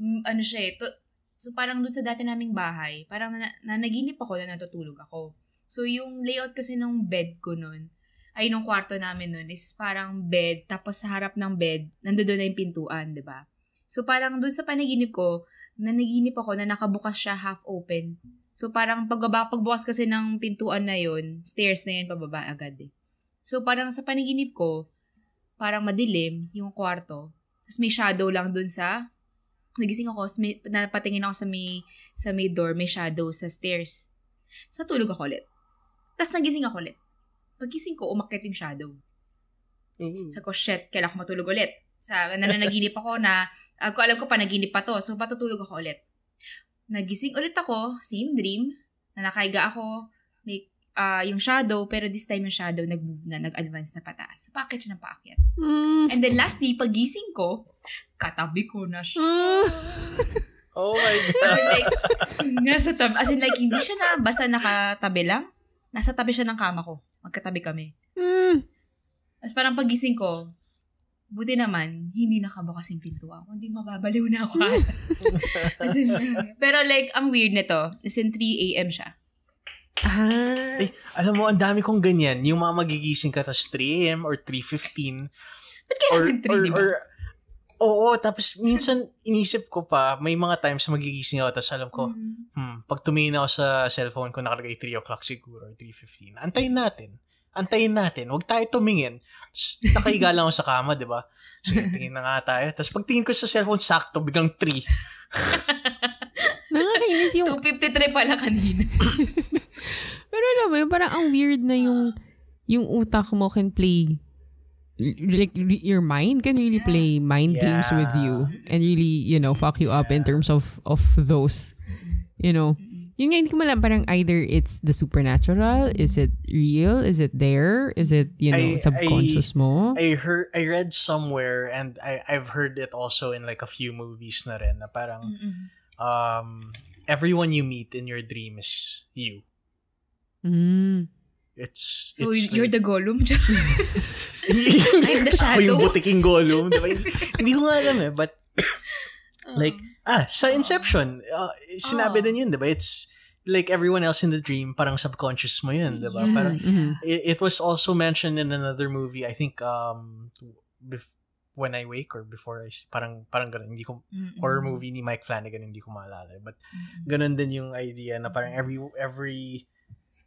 mm, ano siya eh, to- so parang dun sa dati naming bahay, parang na, na, naginip ako na natutulog ako. So yung layout kasi ng bed ko nun, ay nung kwarto namin nun, is parang bed, tapos sa harap ng bed, nandoon na yung pintuan, di ba? So parang dun sa panaginip ko, na naginip ako na nakabukas siya half open. So parang pagbaba, pagbukas kasi ng pintuan na yun, stairs na yun pababa agad eh. So parang sa panaginip ko, parang madilim yung kwarto. Tapos may shadow lang dun sa nagising ako, may, napatingin ako sa may sa may door, may shadow sa stairs. Sa tulog ako ulit. Tapos nagising ako ulit. Pagising ko, umakyat yung shadow. Mm. Sa ko, shit, kailangan ko matulog ulit. Sa nananaginip ako na, uh, ko alam ko panaginip pa to, so patutulog ako ulit. Nagising ulit ako, same dream, na nakaiga ako, ah, yung shadow, pero this time yung shadow nag-move na, nag-advance na pataas. So, paakit siya ng paakyat. Mm. And then lastly, pagising ko, katabi ko na siya. Ah. [LAUGHS] Oh my As God. in like, nasa tabi, as in like, hindi siya na basta nakatabi lang. Nasa tabi siya ng kama ko. Magkatabi kami. Mm. As parang pagising ko, buti naman, hindi nakabukas yung pintuan. Kundi mababaliw na ako. ata. [LAUGHS] as in, pero like, ang weird nito, is in 3 a.m. siya. Ah. Eh, alam mo, ang dami kong ganyan. Yung mga magigising ka, tas 3 a.m. or 3.15. or, kailangan 3, or, di ba? or, oo, tapos minsan inisip ko pa, may mga times magigising ako, tapos alam ko, hmm, pag tumingin ako sa cellphone ko, nakalagay 3 o'clock siguro, or 3.15. Antayin natin. Antayin natin. Huwag tayo tumingin. Tapos nakahiga lang ako sa kama, di ba? Sige, [LAUGHS] tingin na nga tayo. Tapos pag tingin ko sa cellphone, sakto, biglang 3. [LAUGHS] Nakakainis yung 253 pala kanina. [LAUGHS] Pero alam mo, yun, parang ang weird na yung yung utak mo can play like your mind can really play mind games Yeah. with you and really, you know, fuck you up in terms of of those, you know. Yun nga, hindi ko malam, parang either it's the supernatural, is it real, is it there, is it, you know, I- subconscious mo? I heard, I read somewhere, and I, I've heard it also in like a few movies na rin, na parang, um, everyone you meet in your dream is you. Mm. It's, So, it's you're like, the Gollum. [LAUGHS] [LAUGHS] I'm the shadow. yung butiking Gollum. Diba? Hindi ko nga alam eh, but, [COUGHS] like, ah, sa Inception, uh, sinabi Oh. din yun, diba? It's, like everyone else in the dream, parang subconscious mo yun, diba? Yeah. Parang, Mhm. it, it was also mentioned in another movie, I think, um, bef- when I wake or before I, s- parang, parang ganun, hindi ko, Mm-mm. horror movie ni Mike Flanagan, hindi ko maalala. But, Mm-mm. ganun din yung idea na parang every, every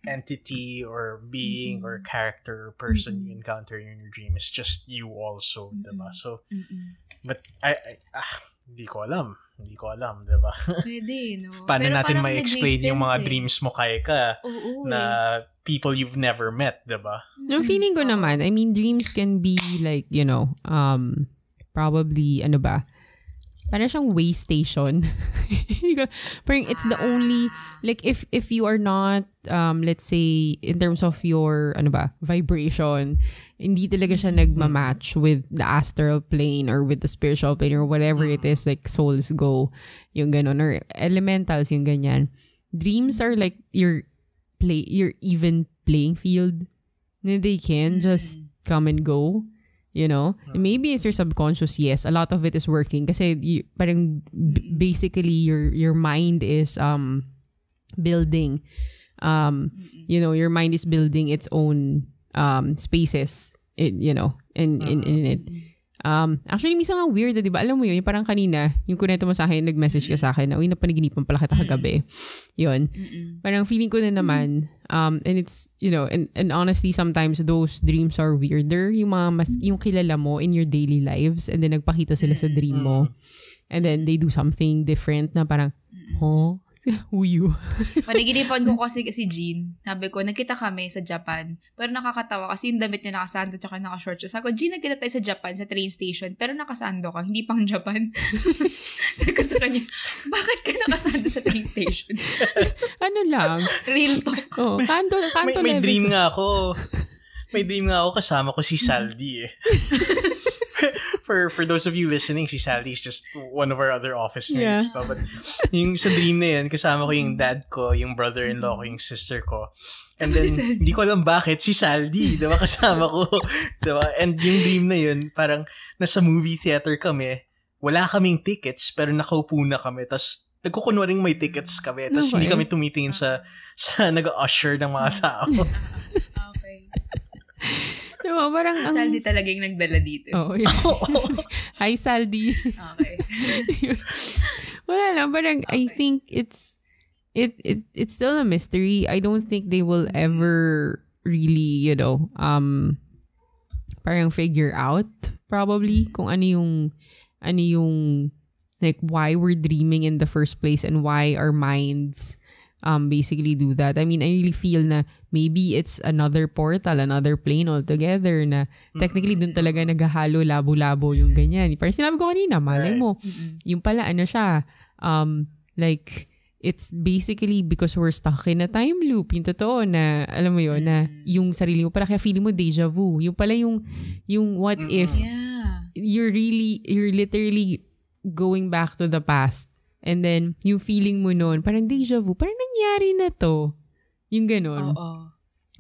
entity or being or character or person you encounter in your dream is just you also, diba? So, Mm-mm. but, I, I ah, hindi ko alam. Hindi ko alam, diba? [LAUGHS] Pwede, no? Paano Pero natin ma-explain yung mga eh. dreams mo kay ka Oo, na eh. people you've never met, diba? Yung feeling ko naman, I mean, dreams can be like, you know, um, probably, ano ba, parang siyang way station. [LAUGHS] parang it's the only, like, if if you are not, um, let's say, in terms of your, ano ba, vibration, hindi talaga siya nagmamatch with the astral plane or with the spiritual plane or whatever it is, like, souls go, yung ganon, or elementals, yung ganyan. Dreams are like your play, your even playing field they can just come and go. You know? Maybe it's your subconscious, yes. A lot of it is working. Kasi you, parang b- basically your your mind is um building um you know, your mind is building its own um spaces. It, you know, in in, in it. Um, actually, minsan nga weird, di ba? Alam mo yun, yung parang kanina, yung kunento mo sa akin, nag-message ka sa akin na, uy, napanaginipan pala kita kagabi. Yun. Parang feeling ko na naman, um, and it's, you know, and, and honestly, sometimes those dreams are weirder. Yung mga mas, yung kilala mo in your daily lives, and then nagpakita sila sa dream mo. And then they do something different na parang, huh? [LAUGHS] You? [LAUGHS] Panaginipan ko kasi si Jean. Sabi ko, nagkita kami sa Japan. Pero nakakatawa kasi yung damit niya nakasando tsaka nakashort siya. Sabi ko, Jean, nagkita tayo sa Japan, sa train station. Pero nakasando ka, hindi pang Japan. [LAUGHS] Sabi ko sa kanya, bakit ka nakasando sa train station? ano lang? Real talk. Oh, kanto, May, kanto may levels dream nga ako. May dream nga ako kasama ko si Saldi eh. For for those of you listening, si Saldi is just one of our other office mates. Yeah. No? But yung sa dream na yan, kasama ko yung dad ko, yung brother-in-law ko, yung sister ko. And then, si hindi ko alam bakit, si Saldi, diba, kasama ko. diba? And yung dream na yun, parang nasa movie theater kami, wala kaming tickets, pero nakaupo na kami, tapos nagkukunwaring may tickets kami, tapos hindi Okay. kami tumitingin sa sa nag-usher ng mga [LAUGHS] tao. Okay. Diba, parang Si ang... Saldi talaga yung nagdala dito. Oh, yeah. [LAUGHS] [LAUGHS] Hi, Saldi. Okay. [LAUGHS] Wala lang, parang I think it's it it it's still a mystery. I don't think they will ever really, you know, um parang figure out probably kung ano yung ano yung like why we're dreaming in the first place and why our minds um basically do that. I mean, I really feel na maybe it's another portal, another plane altogether na technically dun talaga naghahalo labo-labo yung ganyan. Parang sinabi ko kanina, malay mo, yung pala ano siya, um like it's basically because we're stuck in a time loop. Yung totoo na, alam mo yun, na yung sarili mo pala, kaya feeling mo deja vu. Yung pala yung, yung what if Yeah. you're really, you're literally going back to the past. And then, yung feeling mo noon, parang deja vu, parang nangyari na to. Yung ganun. Oo.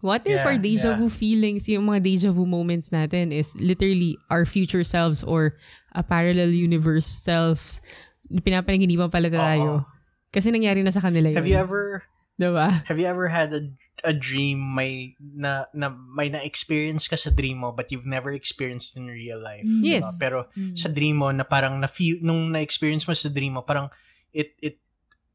What if Yeah, our deja yeah. vu feelings, yung mga deja vu moments natin is literally our future selves or a parallel universe selves pinapanaginipan pala tayo. Kasi nangyari na sa kanila yun. Have you ever Diba? have you ever had a a dream may na, na may na-experience ka sa dream mo but you've never experienced in real life? Yes. diba? Pero sa dream mo na parang na feel nung na-experience mo sa dream mo parang it it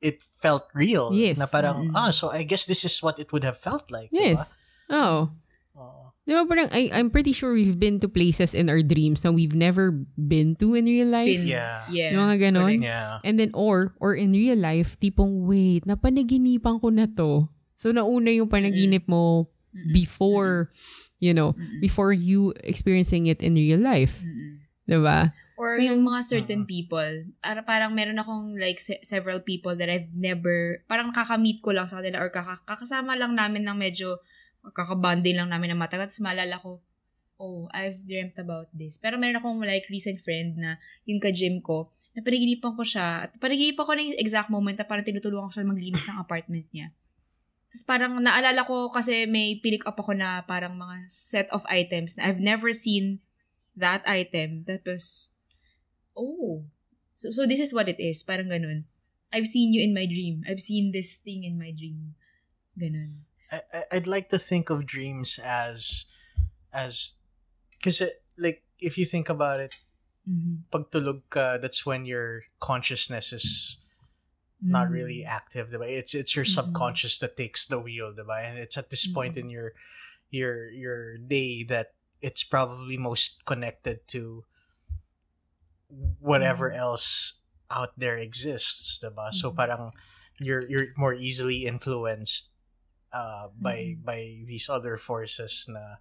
it felt real Yes. na parang ah so I guess this is what it would have felt like. Yes. Oh. Diba? Oo. Di ba parang, I, I'm pretty sure we've been to places in our dreams na we've never been to in real life. Fin- Yeah. Yeah. Yung mga ganon. Yeah. And then, or, or in real life, tipong, wait, napanaginipan ko na to. So, nauna yung panaginip mo before, you know, before you experiencing it in real life. Diba? Or yung mga certain people, ara- parang meron akong like se- several people that I've never, parang nakakamit ko lang sa kanila or kaka- kakasama lang namin ng medyo, kakabanding lang namin ng matagal. Tapos maalala ko, oh, I've dreamt about this. Pero meron akong like recent friend na yung ka-gym ko, na panaginipan ko siya, at panaginipan ko na yung exact moment na parang tinutulungan ko siya maglinis ng apartment niya. Tapos parang naalala ko kasi may pick up ako na parang mga set of items na I've never seen that item. Tapos, oh, so, so this is what it is. Parang ganun. I've seen you in my dream. I've seen this thing in my dream. Ganun. I, I'd like to think of dreams as as because like if you think about it Mhm. pagtulog ka that's when your consciousness is not Mm. really active diba? it's it's your subconscious that takes the wheel diba? and it's at this point in your your your day that it's probably most connected to whatever else out there exists diba? so parang you're you're more easily influenced uh, by by these other forces na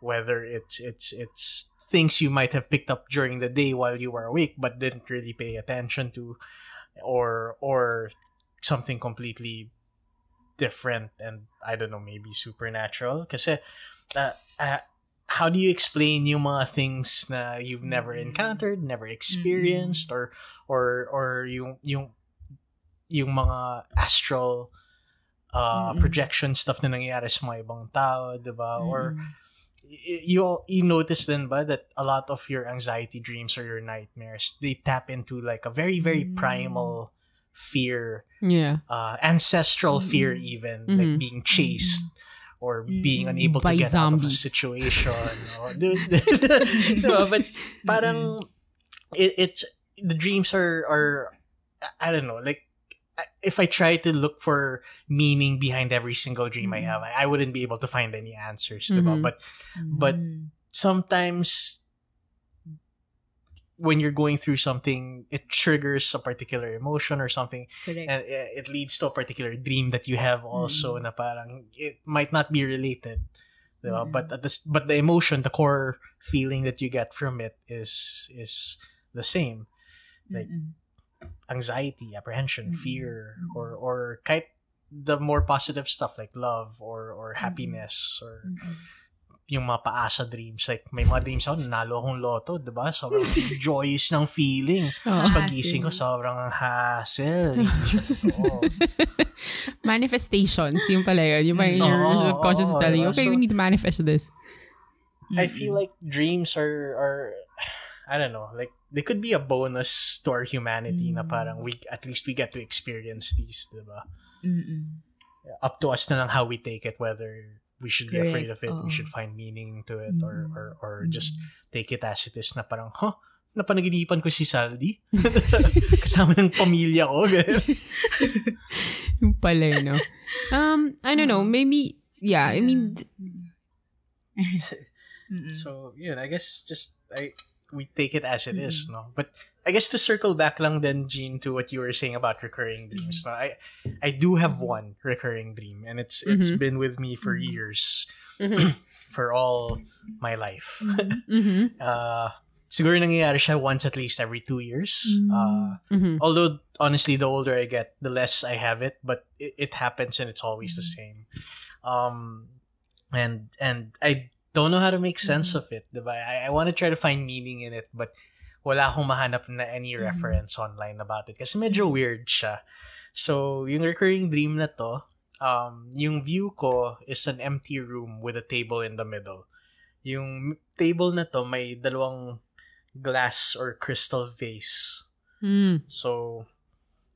whether it's it's it's things you might have picked up during the day while you were awake but didn't really pay attention to or or something completely different and I don't know maybe supernatural. Kasi uh, uh, how do you explain yung mga things na you've never encountered never experienced or or or yung yung yung mga astral uh, projection stuff na nangyayari sa mga ibang tao, 'di ba? Or Mm. you you notice then ba that a lot of your anxiety dreams or your nightmares they tap into like a very very primal fear Yeah. uh, ancestral fear even like being chased or mm, being unable to get out of a situation or, [LAUGHS] Diba? but parang it, it's the dreams are are I don't know like if I try to look for meaning behind every single dream I mm. have I, I wouldn't be able to find any answers? Mhm. but but mm. sometimes when you're going through something it triggers a particular emotion or something Correct. and uh, it leads to a particular dream that you have also na parang it might not be related diba? but at this but the emotion the core feeling that you get from it is is the same like Mm-mm. anxiety apprehension Mm-mm. fear or or kahit the more positive stuff like love or or happiness or Mm-mm. Yung mga paasa dreams like may mga dreams ako nanalo akong loto diba sobrang [LAUGHS] joyous ng feeling Oo. tapos pagising ko sobrang hassle Oo. [LAUGHS] Manifestations, yung pala yun. Yung parang your Oo, subconscious oo, telling you, okay, So- we need to manifest this. I feel like dreams are are I don't know, like they could be a bonus to our humanity na parang we at least we get to experience these, diba? Mm-mm. Up to us na lang how we take it, whether we should be afraid of Correct, it, we oo. should find meaning to it, or or or just take it as it is na parang, huh, napanaginipan ko si Saldi. [LAUGHS] Kasama ng pamilya ko. [LAUGHS] Yung pala yun, no? Um, I don't know, maybe, yeah, I mean, Mm-mm. [LAUGHS] So, yun, I guess just I we take it as it is, no? But I guess to circle back lang then, Jean, to what you were saying about recurring dreams. No? I I do have one recurring dream, and it's it's been with me for years, [CLEARS THROAT] for all my life. [LAUGHS] mhm, uh, siguro nangyayari siya once at least every two years. Uh, mhm. although honestly, the older I get, the less I have it, but it, it happens and it's always the same. Um, and and I don't know how to make sense of it. I, I want to try to find meaning in it, but wala akong mahanap na any reference online about it. Kasi medyo weird siya. So, yung recurring dream na to, um, yung view ko is an empty room with a table in the middle. Yung table na to may dalawang glass or crystal vase. Mm. So,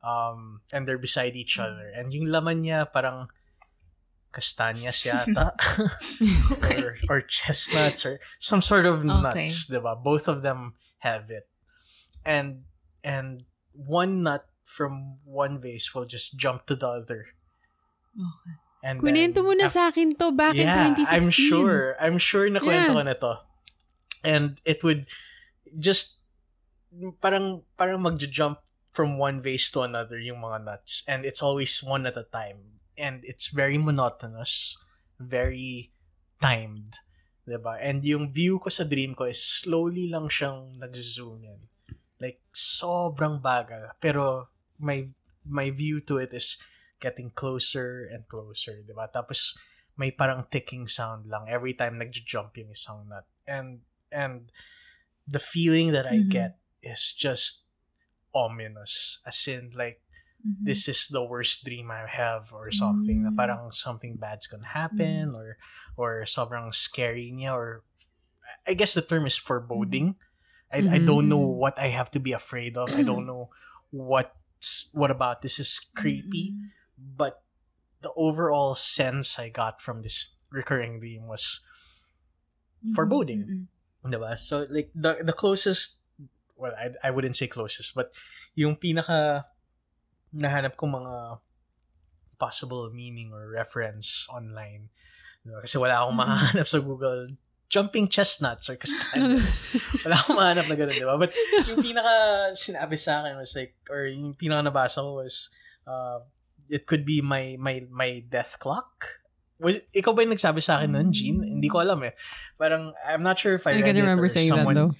um, and they're beside each other. And yung laman niya parang kastanyas [LAUGHS] yata. or, or chestnuts or some sort of Okay. nuts, diba? Both of them have it. And, and one nut from one vase will just jump to the other. Okay. And Kunento mo na sa akin to back yeah, in 2016. I'm sure. I'm sure na kwento Yeah. ko na to. And it would just parang parang magja-jump from one vase to another yung mga nuts and it's always one at a time and it's very monotonous very timed 'di ba and yung view ko sa dream ko is slowly lang siyang nag-zoom in. Like sobrang bagal. Pero my my view to it is getting closer and closer 'di ba tapos may parang ticking sound lang every time nagja-jump yung isang nut. And and the feeling that I Mhm. get is just ominous. As in like Mhm. this is the worst dream I have or something. Na Mm. parang something bad's gonna mm-hmm. happen or or sobrang scary niya or I guess the term is mm-hmm. foreboding. I, I don't know what I have to be afraid of. I don't [CLEARS THROAT] know what's what about this is creepy. But the overall sense I got from this recurring dream was foreboding. Diba? So, like, the, the closest, well, I, I wouldn't say closest, but yung pinaka nahanap kong mga possible meaning or reference online. Diba? Kasi wala akong Mm-mm. mahanap sa Google jumping chestnuts or castañas. [LAUGHS] wala akong mahanap na gano'n, di ba? But yung pinaka sinabi sa akin was like, or yung pinaka nabasa ko was, uh, it could be my my my death clock. Was ikaw ba yung nagsabi sa akin nun, Jean? Hindi ko alam eh. Parang I'm not sure if I, I read can it remember or saying that someone though.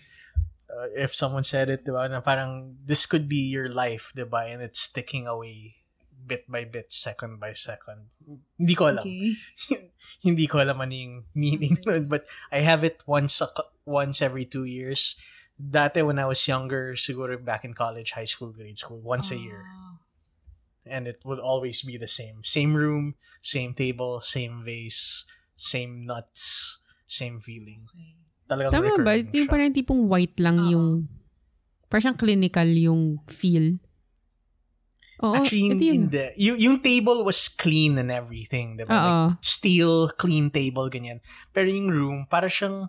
Uh, if someone said it, 'di ba? Na parang this could be your life, 'di ba? And it's ticking away bit by bit, second by second. Hindi ko alam. Okay. [LAUGHS] Hindi ko alam ano yung meaning nun. But I have it once a, once every two years. Dati when I was younger, siguro back in college, high school, grade school, once a year. Ah. and it would always be the same. Same room, same table, same vase, same nuts, same feeling. Okay. Talagang Tama ba? recurring Yung siya. parang tipong white lang Oo. yung, parang siyang clinical yung feel. Oo, Actually, ito yun. hindi. Yung, yung table was clean and everything, diba? Oo. Like, steel, clean table, ganyan. Pero yung room, para siyang,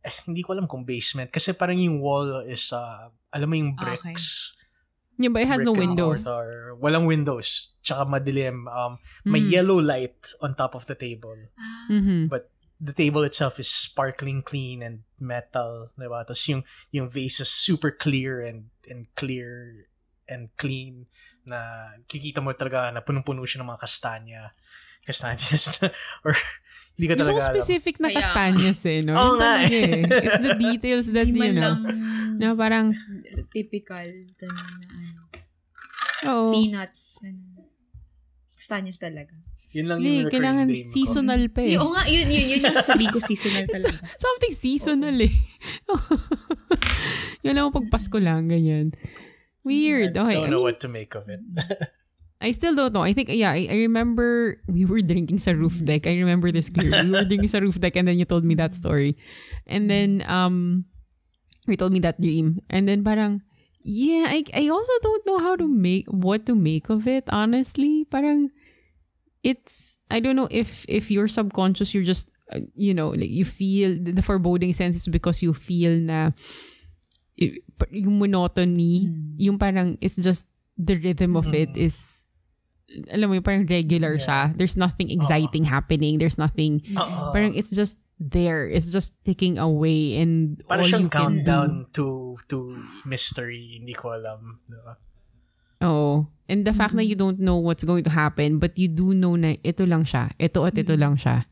eh, hindi ko alam kung basement. Kasi parang yung wall is, uh, alam mo yung Okay. bricks. Yeah, but it has no windows. mortar. Walang windows. Tsaka madilim. Um, may Mm. yellow light on top of the table. Ah, Mhm. But the table itself is sparkling clean and metal, di ba? Tapos yung, yung vase is super clear and, and clear and clean na kikita mo talaga na punong-puno siya ng mga kastanya. Kastanyas [LAUGHS] na, or hindi ka Gusto ko talaga alam. specific na kastanyas eh, no? Oo Yun nga eh. eh. It's the details that, you know, lang na parang, typical, ganun na ano. oo. Peanuts. Ganun. Kastanyas talaga. Yun lang yung recurring kailangan dream ko. seasonal pa eh. Oo nga, yun, yun, yun yung sabi ko [LAUGHS] seasonal talaga. Something seasonal eh. [LAUGHS] Yun lang pag Pasko lang, ganyan. Weird. I Okay. don't I know mean, what to make of it. [LAUGHS] I still don't know. I think, yeah, I, I remember we were drinking sa roof deck. I remember this clearly. We were drinking sa roof deck and then you told me that story. And then, um, you told me that dream. And then parang, yeah, I, I also don't know how to make, what to make of it, honestly. Parang, it's, I don't know if, if you're subconscious, you're just, uh, you know, like you feel, the foreboding sense is because you feel na, yung monotony, yung parang, it's just, the rhythm of it is alam mo yung parang regular siya. There's nothing exciting happening. There's nothing, Oo. parang it's just there. It's just ticking away and Para all you can do. countdown to to mystery. Hindi ko alam. Diba? Oh. And the fact na you don't know what's going to happen but you do know na ito lang siya. Ito at ito lang siya.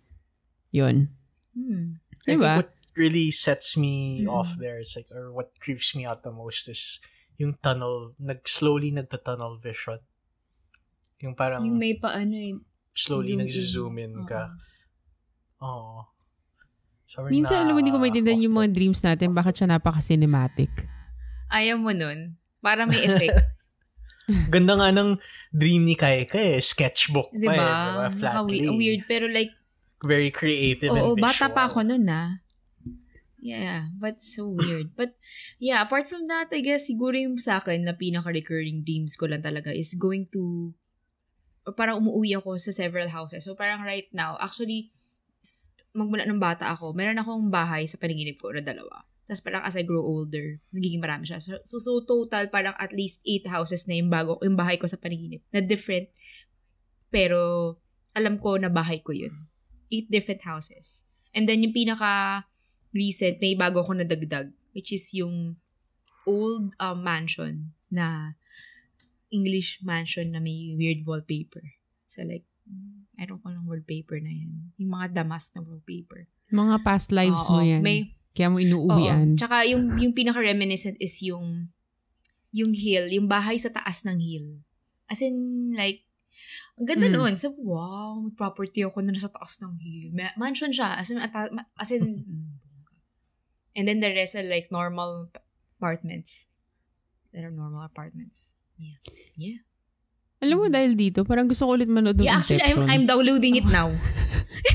Yun. Hmm. I think Diba? what really sets me off there is like, or what creeps me out the most is yung tunnel, nag, slowly nagta-tunnel vision. Yung parang Yung may paano eh. slowly zoom in. nag-zoom in ka. Oo. Sobrang Minsan alam mo hindi ko maintindihan yung mga dreams natin bakit siya napaka-cinematic. Ayaw mo nun. Para may effect. [LAUGHS] Ganda nga ng dream ni Kaika eh. Sketchbook Di pa eh. ba? Diba? Flat Naka- weird. Pero like, Very creative oo, and visual. bata pa ako nun ah. Yeah, but so weird. But yeah, apart from that, I guess siguro yung sa akin na pinaka-recurring dreams ko lang talaga is going to parang umuwi ako sa several houses. So parang right now, actually, magmula ng bata ako, meron akong bahay sa panaginip ko na dalawa. Tapos parang as I grow older, nagiging marami siya. So, so, so total, parang at least eight houses na yung, bago, yung bahay ko sa panaginip. Na different, pero alam ko na bahay ko yun. Eight different houses. And then yung pinaka recent, may bago ako nadagdag, which is yung old um, mansion na English mansion na may weird wallpaper. So like, I don't know wallpaper na yan. Yung mga damas na wallpaper. Mga past lives mo Oo, yan. May, Kaya mo Oo. inuuwian. Tsaka yung, yung pinaka-reminiscent is yung yung hill, yung bahay sa taas ng hill. As in, like, ang ganda Mm. noon. So, wow, may property ako na nasa taas ng hill. Ma- mansion siya. As in, ata- as in [LAUGHS] and then the rest are like normal apartments. There are normal apartments. Yeah. Yeah. Alam mo dahil dito, parang gusto ko ulit manood ng Yeah, actually, I'm, Inception. I'm downloading it now.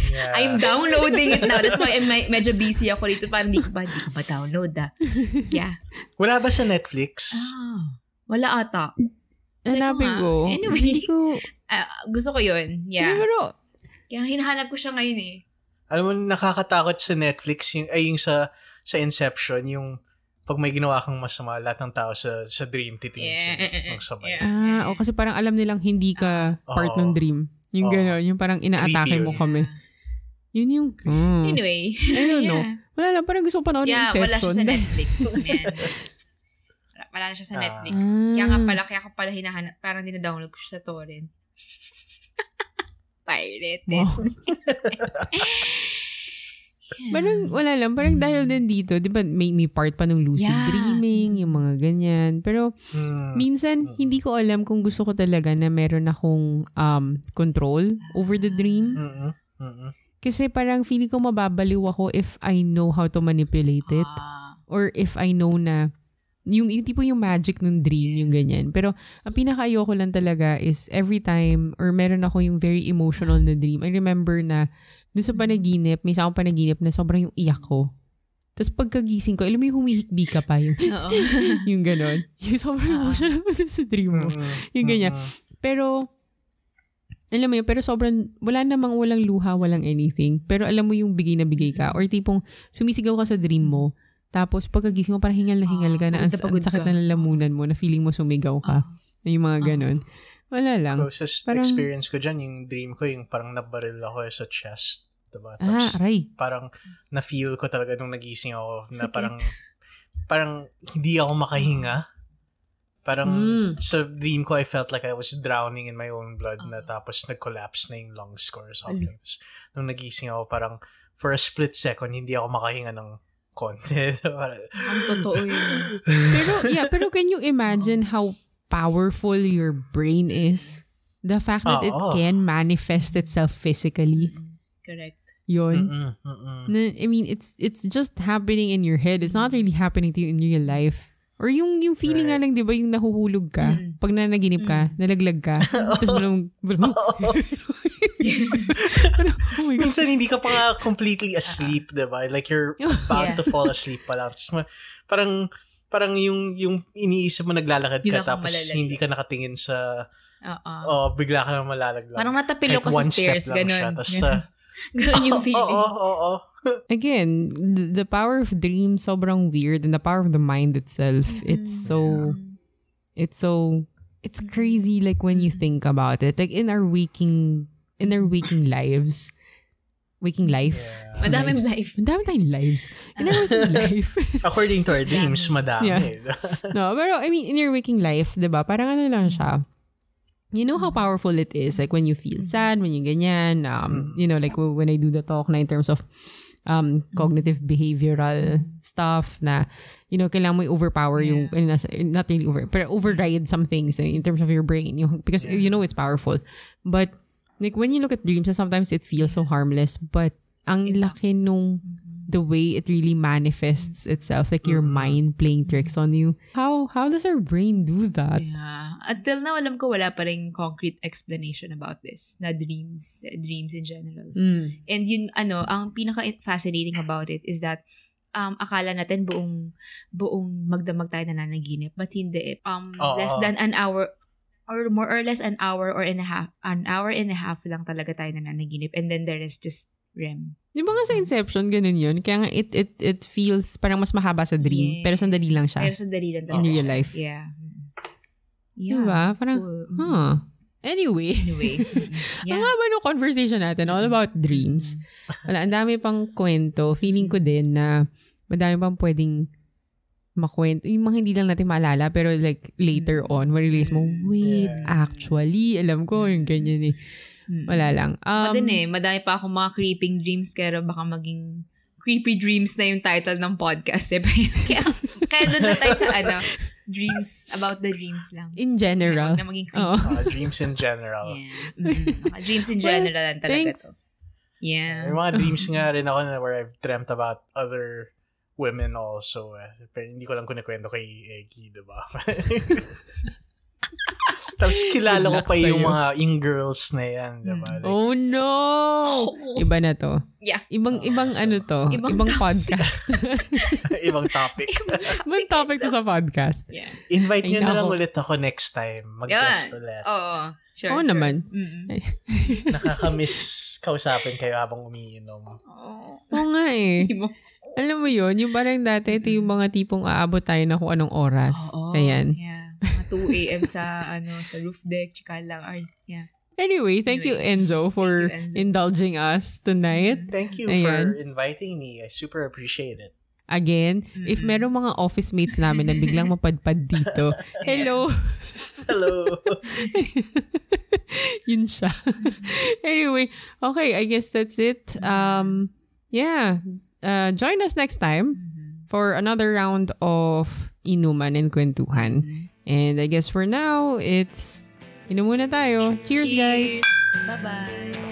Yeah. I'm downloading it now. That's why I'm me- medyo busy ako dito. Parang di ko ba, di ko ba download ah. Yeah. Wala ba sa Netflix? Ah, wala ata. Hanapin nga. ko. Anyway. Hindi ko, [LAUGHS] Ah, gusto ko yun. hindi Yeah. pero, Kaya hinahanap ko siya ngayon eh. Alam mo, nakakatakot sa Netflix, yung, ay yung sa, sa Inception, yung pag may ginawa kang masama, lahat ng tao sa, sa dream titingin Yeah. ng sabay. Yeah. ah, o kasi parang alam nilang hindi ka part Oo. ng dream. Yung Oo. gano'n, yung parang inaatake mo kami. Yun yung, mm. Anyway. I don't know. [LAUGHS] Yeah. Wala lang, parang gusto ko panood ng Yeah, Inception. wala siya sa Netflix, [LAUGHS] man. Wala, na siya sa Ah. Netflix. Ah. Kaya nga pala, kaya ko pala hinahanap, parang dinadownload ko siya sa torrent. [LAUGHS] Pirated. Wow. Parang wala lang, parang dahil din dito, di ba may, may part pa ng lucid Yeah. dreaming, yung mga ganyan. Pero Hmm. minsan, hindi ko alam kung gusto ko talaga na meron akong um, control over the dream. Mm-mm. Mm-mm. Kasi parang feeling ko mababaliw ako if I know how to manipulate it. Ah. Or if I know na yung, yung tipo yung magic ng dream, yung ganyan. Pero ang pinaka-ayoko lang talaga is every time or meron ako yung very emotional na dream. I remember na dun sa panaginip, may isa akong panaginip na sobrang yung iyak ko. Tapos pagkagising ko, alam mo yung humihikbi ka pa yung, [LAUGHS] Oo. [LAUGHS] yung ganon. Yung sobrang emotional mo sa dream mo. Yung ganyan. Pero, alam mo yun, pero sobrang, wala namang walang luha, walang anything. Pero alam mo yung bigay na bigay ka. Or tipong, sumisigaw ka sa dream mo. Tapos pagkagising mo, parang hingal na hingal ka na ang, ang sakit ka. na lalamunan mo na feeling mo sumigaw ka. Yung mga ganon. Wala lang. Closest Parang- experience ko dyan, yung dream ko, yung parang nabaril ako sa chest. Diba? Ah, Tapos, aray. parang na-feel ko talaga nung nagising ako na Sakit. parang parang hindi ako makahinga. Parang Mm. sa dream ko, I felt like I was drowning in my own blood na tapos nag-collapse na yung lungs ko or something. Tapos, nung nagising ako, parang for a split second, hindi ako makahinga ng konti. [LAUGHS] Ang totoo yun. Pero, yeah, pero can you imagine how powerful your brain is? The fact that it Oo. can manifest itself physically. Correct. Yun. mm-mm, mm-mm. I mean, it's it's just happening in your head. It's not really happening to you in real life. Or yung yung feeling nga lang, di ba, yung nahuhulog ka, pag nanaginip ka, nalaglag ka, [LAUGHS] tapos mo lang, [LAUGHS] [LAUGHS] oh my God. Minsan hindi ka pa nga completely asleep, diba? Like you're about Yeah. to fall asleep pa lang. Tapos parang parang yung yung iniisip mo naglalakad ka tapos malalaglag. hindi ka nakatingin sa Oo. oh bigla ka na malalaglag. Parang natapilo ka sa stairs, ganun. siya. Tapos, Ganun. uh, [LAUGHS] Ganun yung [LAUGHS] Oo, feeling. oo, oo, oo. [LAUGHS] Again, the, the power of dreams sobrang weird and the power of the mind itself, it's so, it's so, it's crazy like when you think about it. Like in our waking, in our waking lives, waking life. Madaming lives. life. Madami tayong lives. In our waking life. According to our dreams, madami. Yeah. [LAUGHS] no, pero I mean, in your waking life, di ba, parang ano lang siya, you know how powerful it is. Like when you feel sad, when you ganyan, um, you know, like when I do the talk na in terms of um, cognitive behavioral stuff na, you know, kailangan mo i-overpower yung, eh, nasa- not really over, pero override some things in terms of your brain. Yung, because you know it's powerful. But, like when you look at dreams, sometimes it feels so harmless, but ang laki nung the way it really manifests itself, like your mind playing tricks on you. How how does our brain do that? Yeah. Until now, alam ko wala pa rin concrete explanation about this na dreams, dreams in general. Mm. And yun, ano, ang pinaka-fascinating about it is that um, akala natin buong, buong magdamag tayo nananaginip. But hindi. Um, Oo. less than an hour or more or less an hour or and a half, an hour and a half lang talaga tayo nananaginip. And then the rest just REM. Di ba nga sa Inception, ganun yun? Kaya nga it, it, it feels parang mas mahaba sa dream, Yeah. pero sandali lang siya. Pero sandali lang in talaga. real siya. life. Yeah. Di Yeah. ba? Parang, Cool. Mm. huh. Anyway, Anyway. [LAUGHS] ang Yeah. haba ng conversation natin, all about dreams. Wala, ang dami pang kwento. Feeling ko din na madami pang pwedeng makwento. Yung mga hindi lang natin maalala, pero like later on, ma-release mo, wait, actually, alam ko, yung ganyan eh. Wala lang. Um, Um, din eh, madami pa akong mga creeping dreams pero baka maging creepy dreams na yung title ng podcast eh. [LAUGHS] kaya, kaya doon na tayo sa [LAUGHS] ano, dreams, about the dreams lang. in general. Huwag na maging creepy. Oo. Uh, dreams in general. Yeah. Mm, mga dreams in Well, general lang talaga thanks. to. Yeah. May mga dreams nga rin ako na where I've dreamt about other women also. Eh. Pero hindi ko lang kunikwento kay Eggy, di ba? [LAUGHS] Tapos kilala ko pa yung mga yung girls na yan, di ba? Like, Oh no! Iba na to. Yeah. Ibang ibang ano to, ibang, Ibang podcast. [LAUGHS] ibang topic. ibang [LAUGHS] topic to sa podcast. Yeah. Invite Ay, niyo na lang ulit ako next time. Mag-guest ulit. Oo. Sure, Oo sure. naman. Mm-mm. Nakakamiss kausapin kayo habang umiinom. Oo. Oo nga eh. Alam mo yun, yung parang dati, ito yung mga tipong aabot tayo na kung anong oras. Oo. Ayan. Yeah. Mga 2 a.m. sa, [LAUGHS] ano, sa roof deck. Tsaka lang. Or, yeah. Anyway, thank you Enzo for Thank you, Enzo. indulging us tonight. Thank you Ayan. for inviting me. I super appreciate it. Again, if merong mga office mates namin na biglang [LAUGHS] mapadpad dito, [LAUGHS] hello! Hello. Yun siya. anyway, okay, I guess that's it. Um, yeah. Uh, join us next time for another round of Inuman and Kwentuhan. And I guess for now, it's inom muna tayo. Cheers, guys! Bye-bye.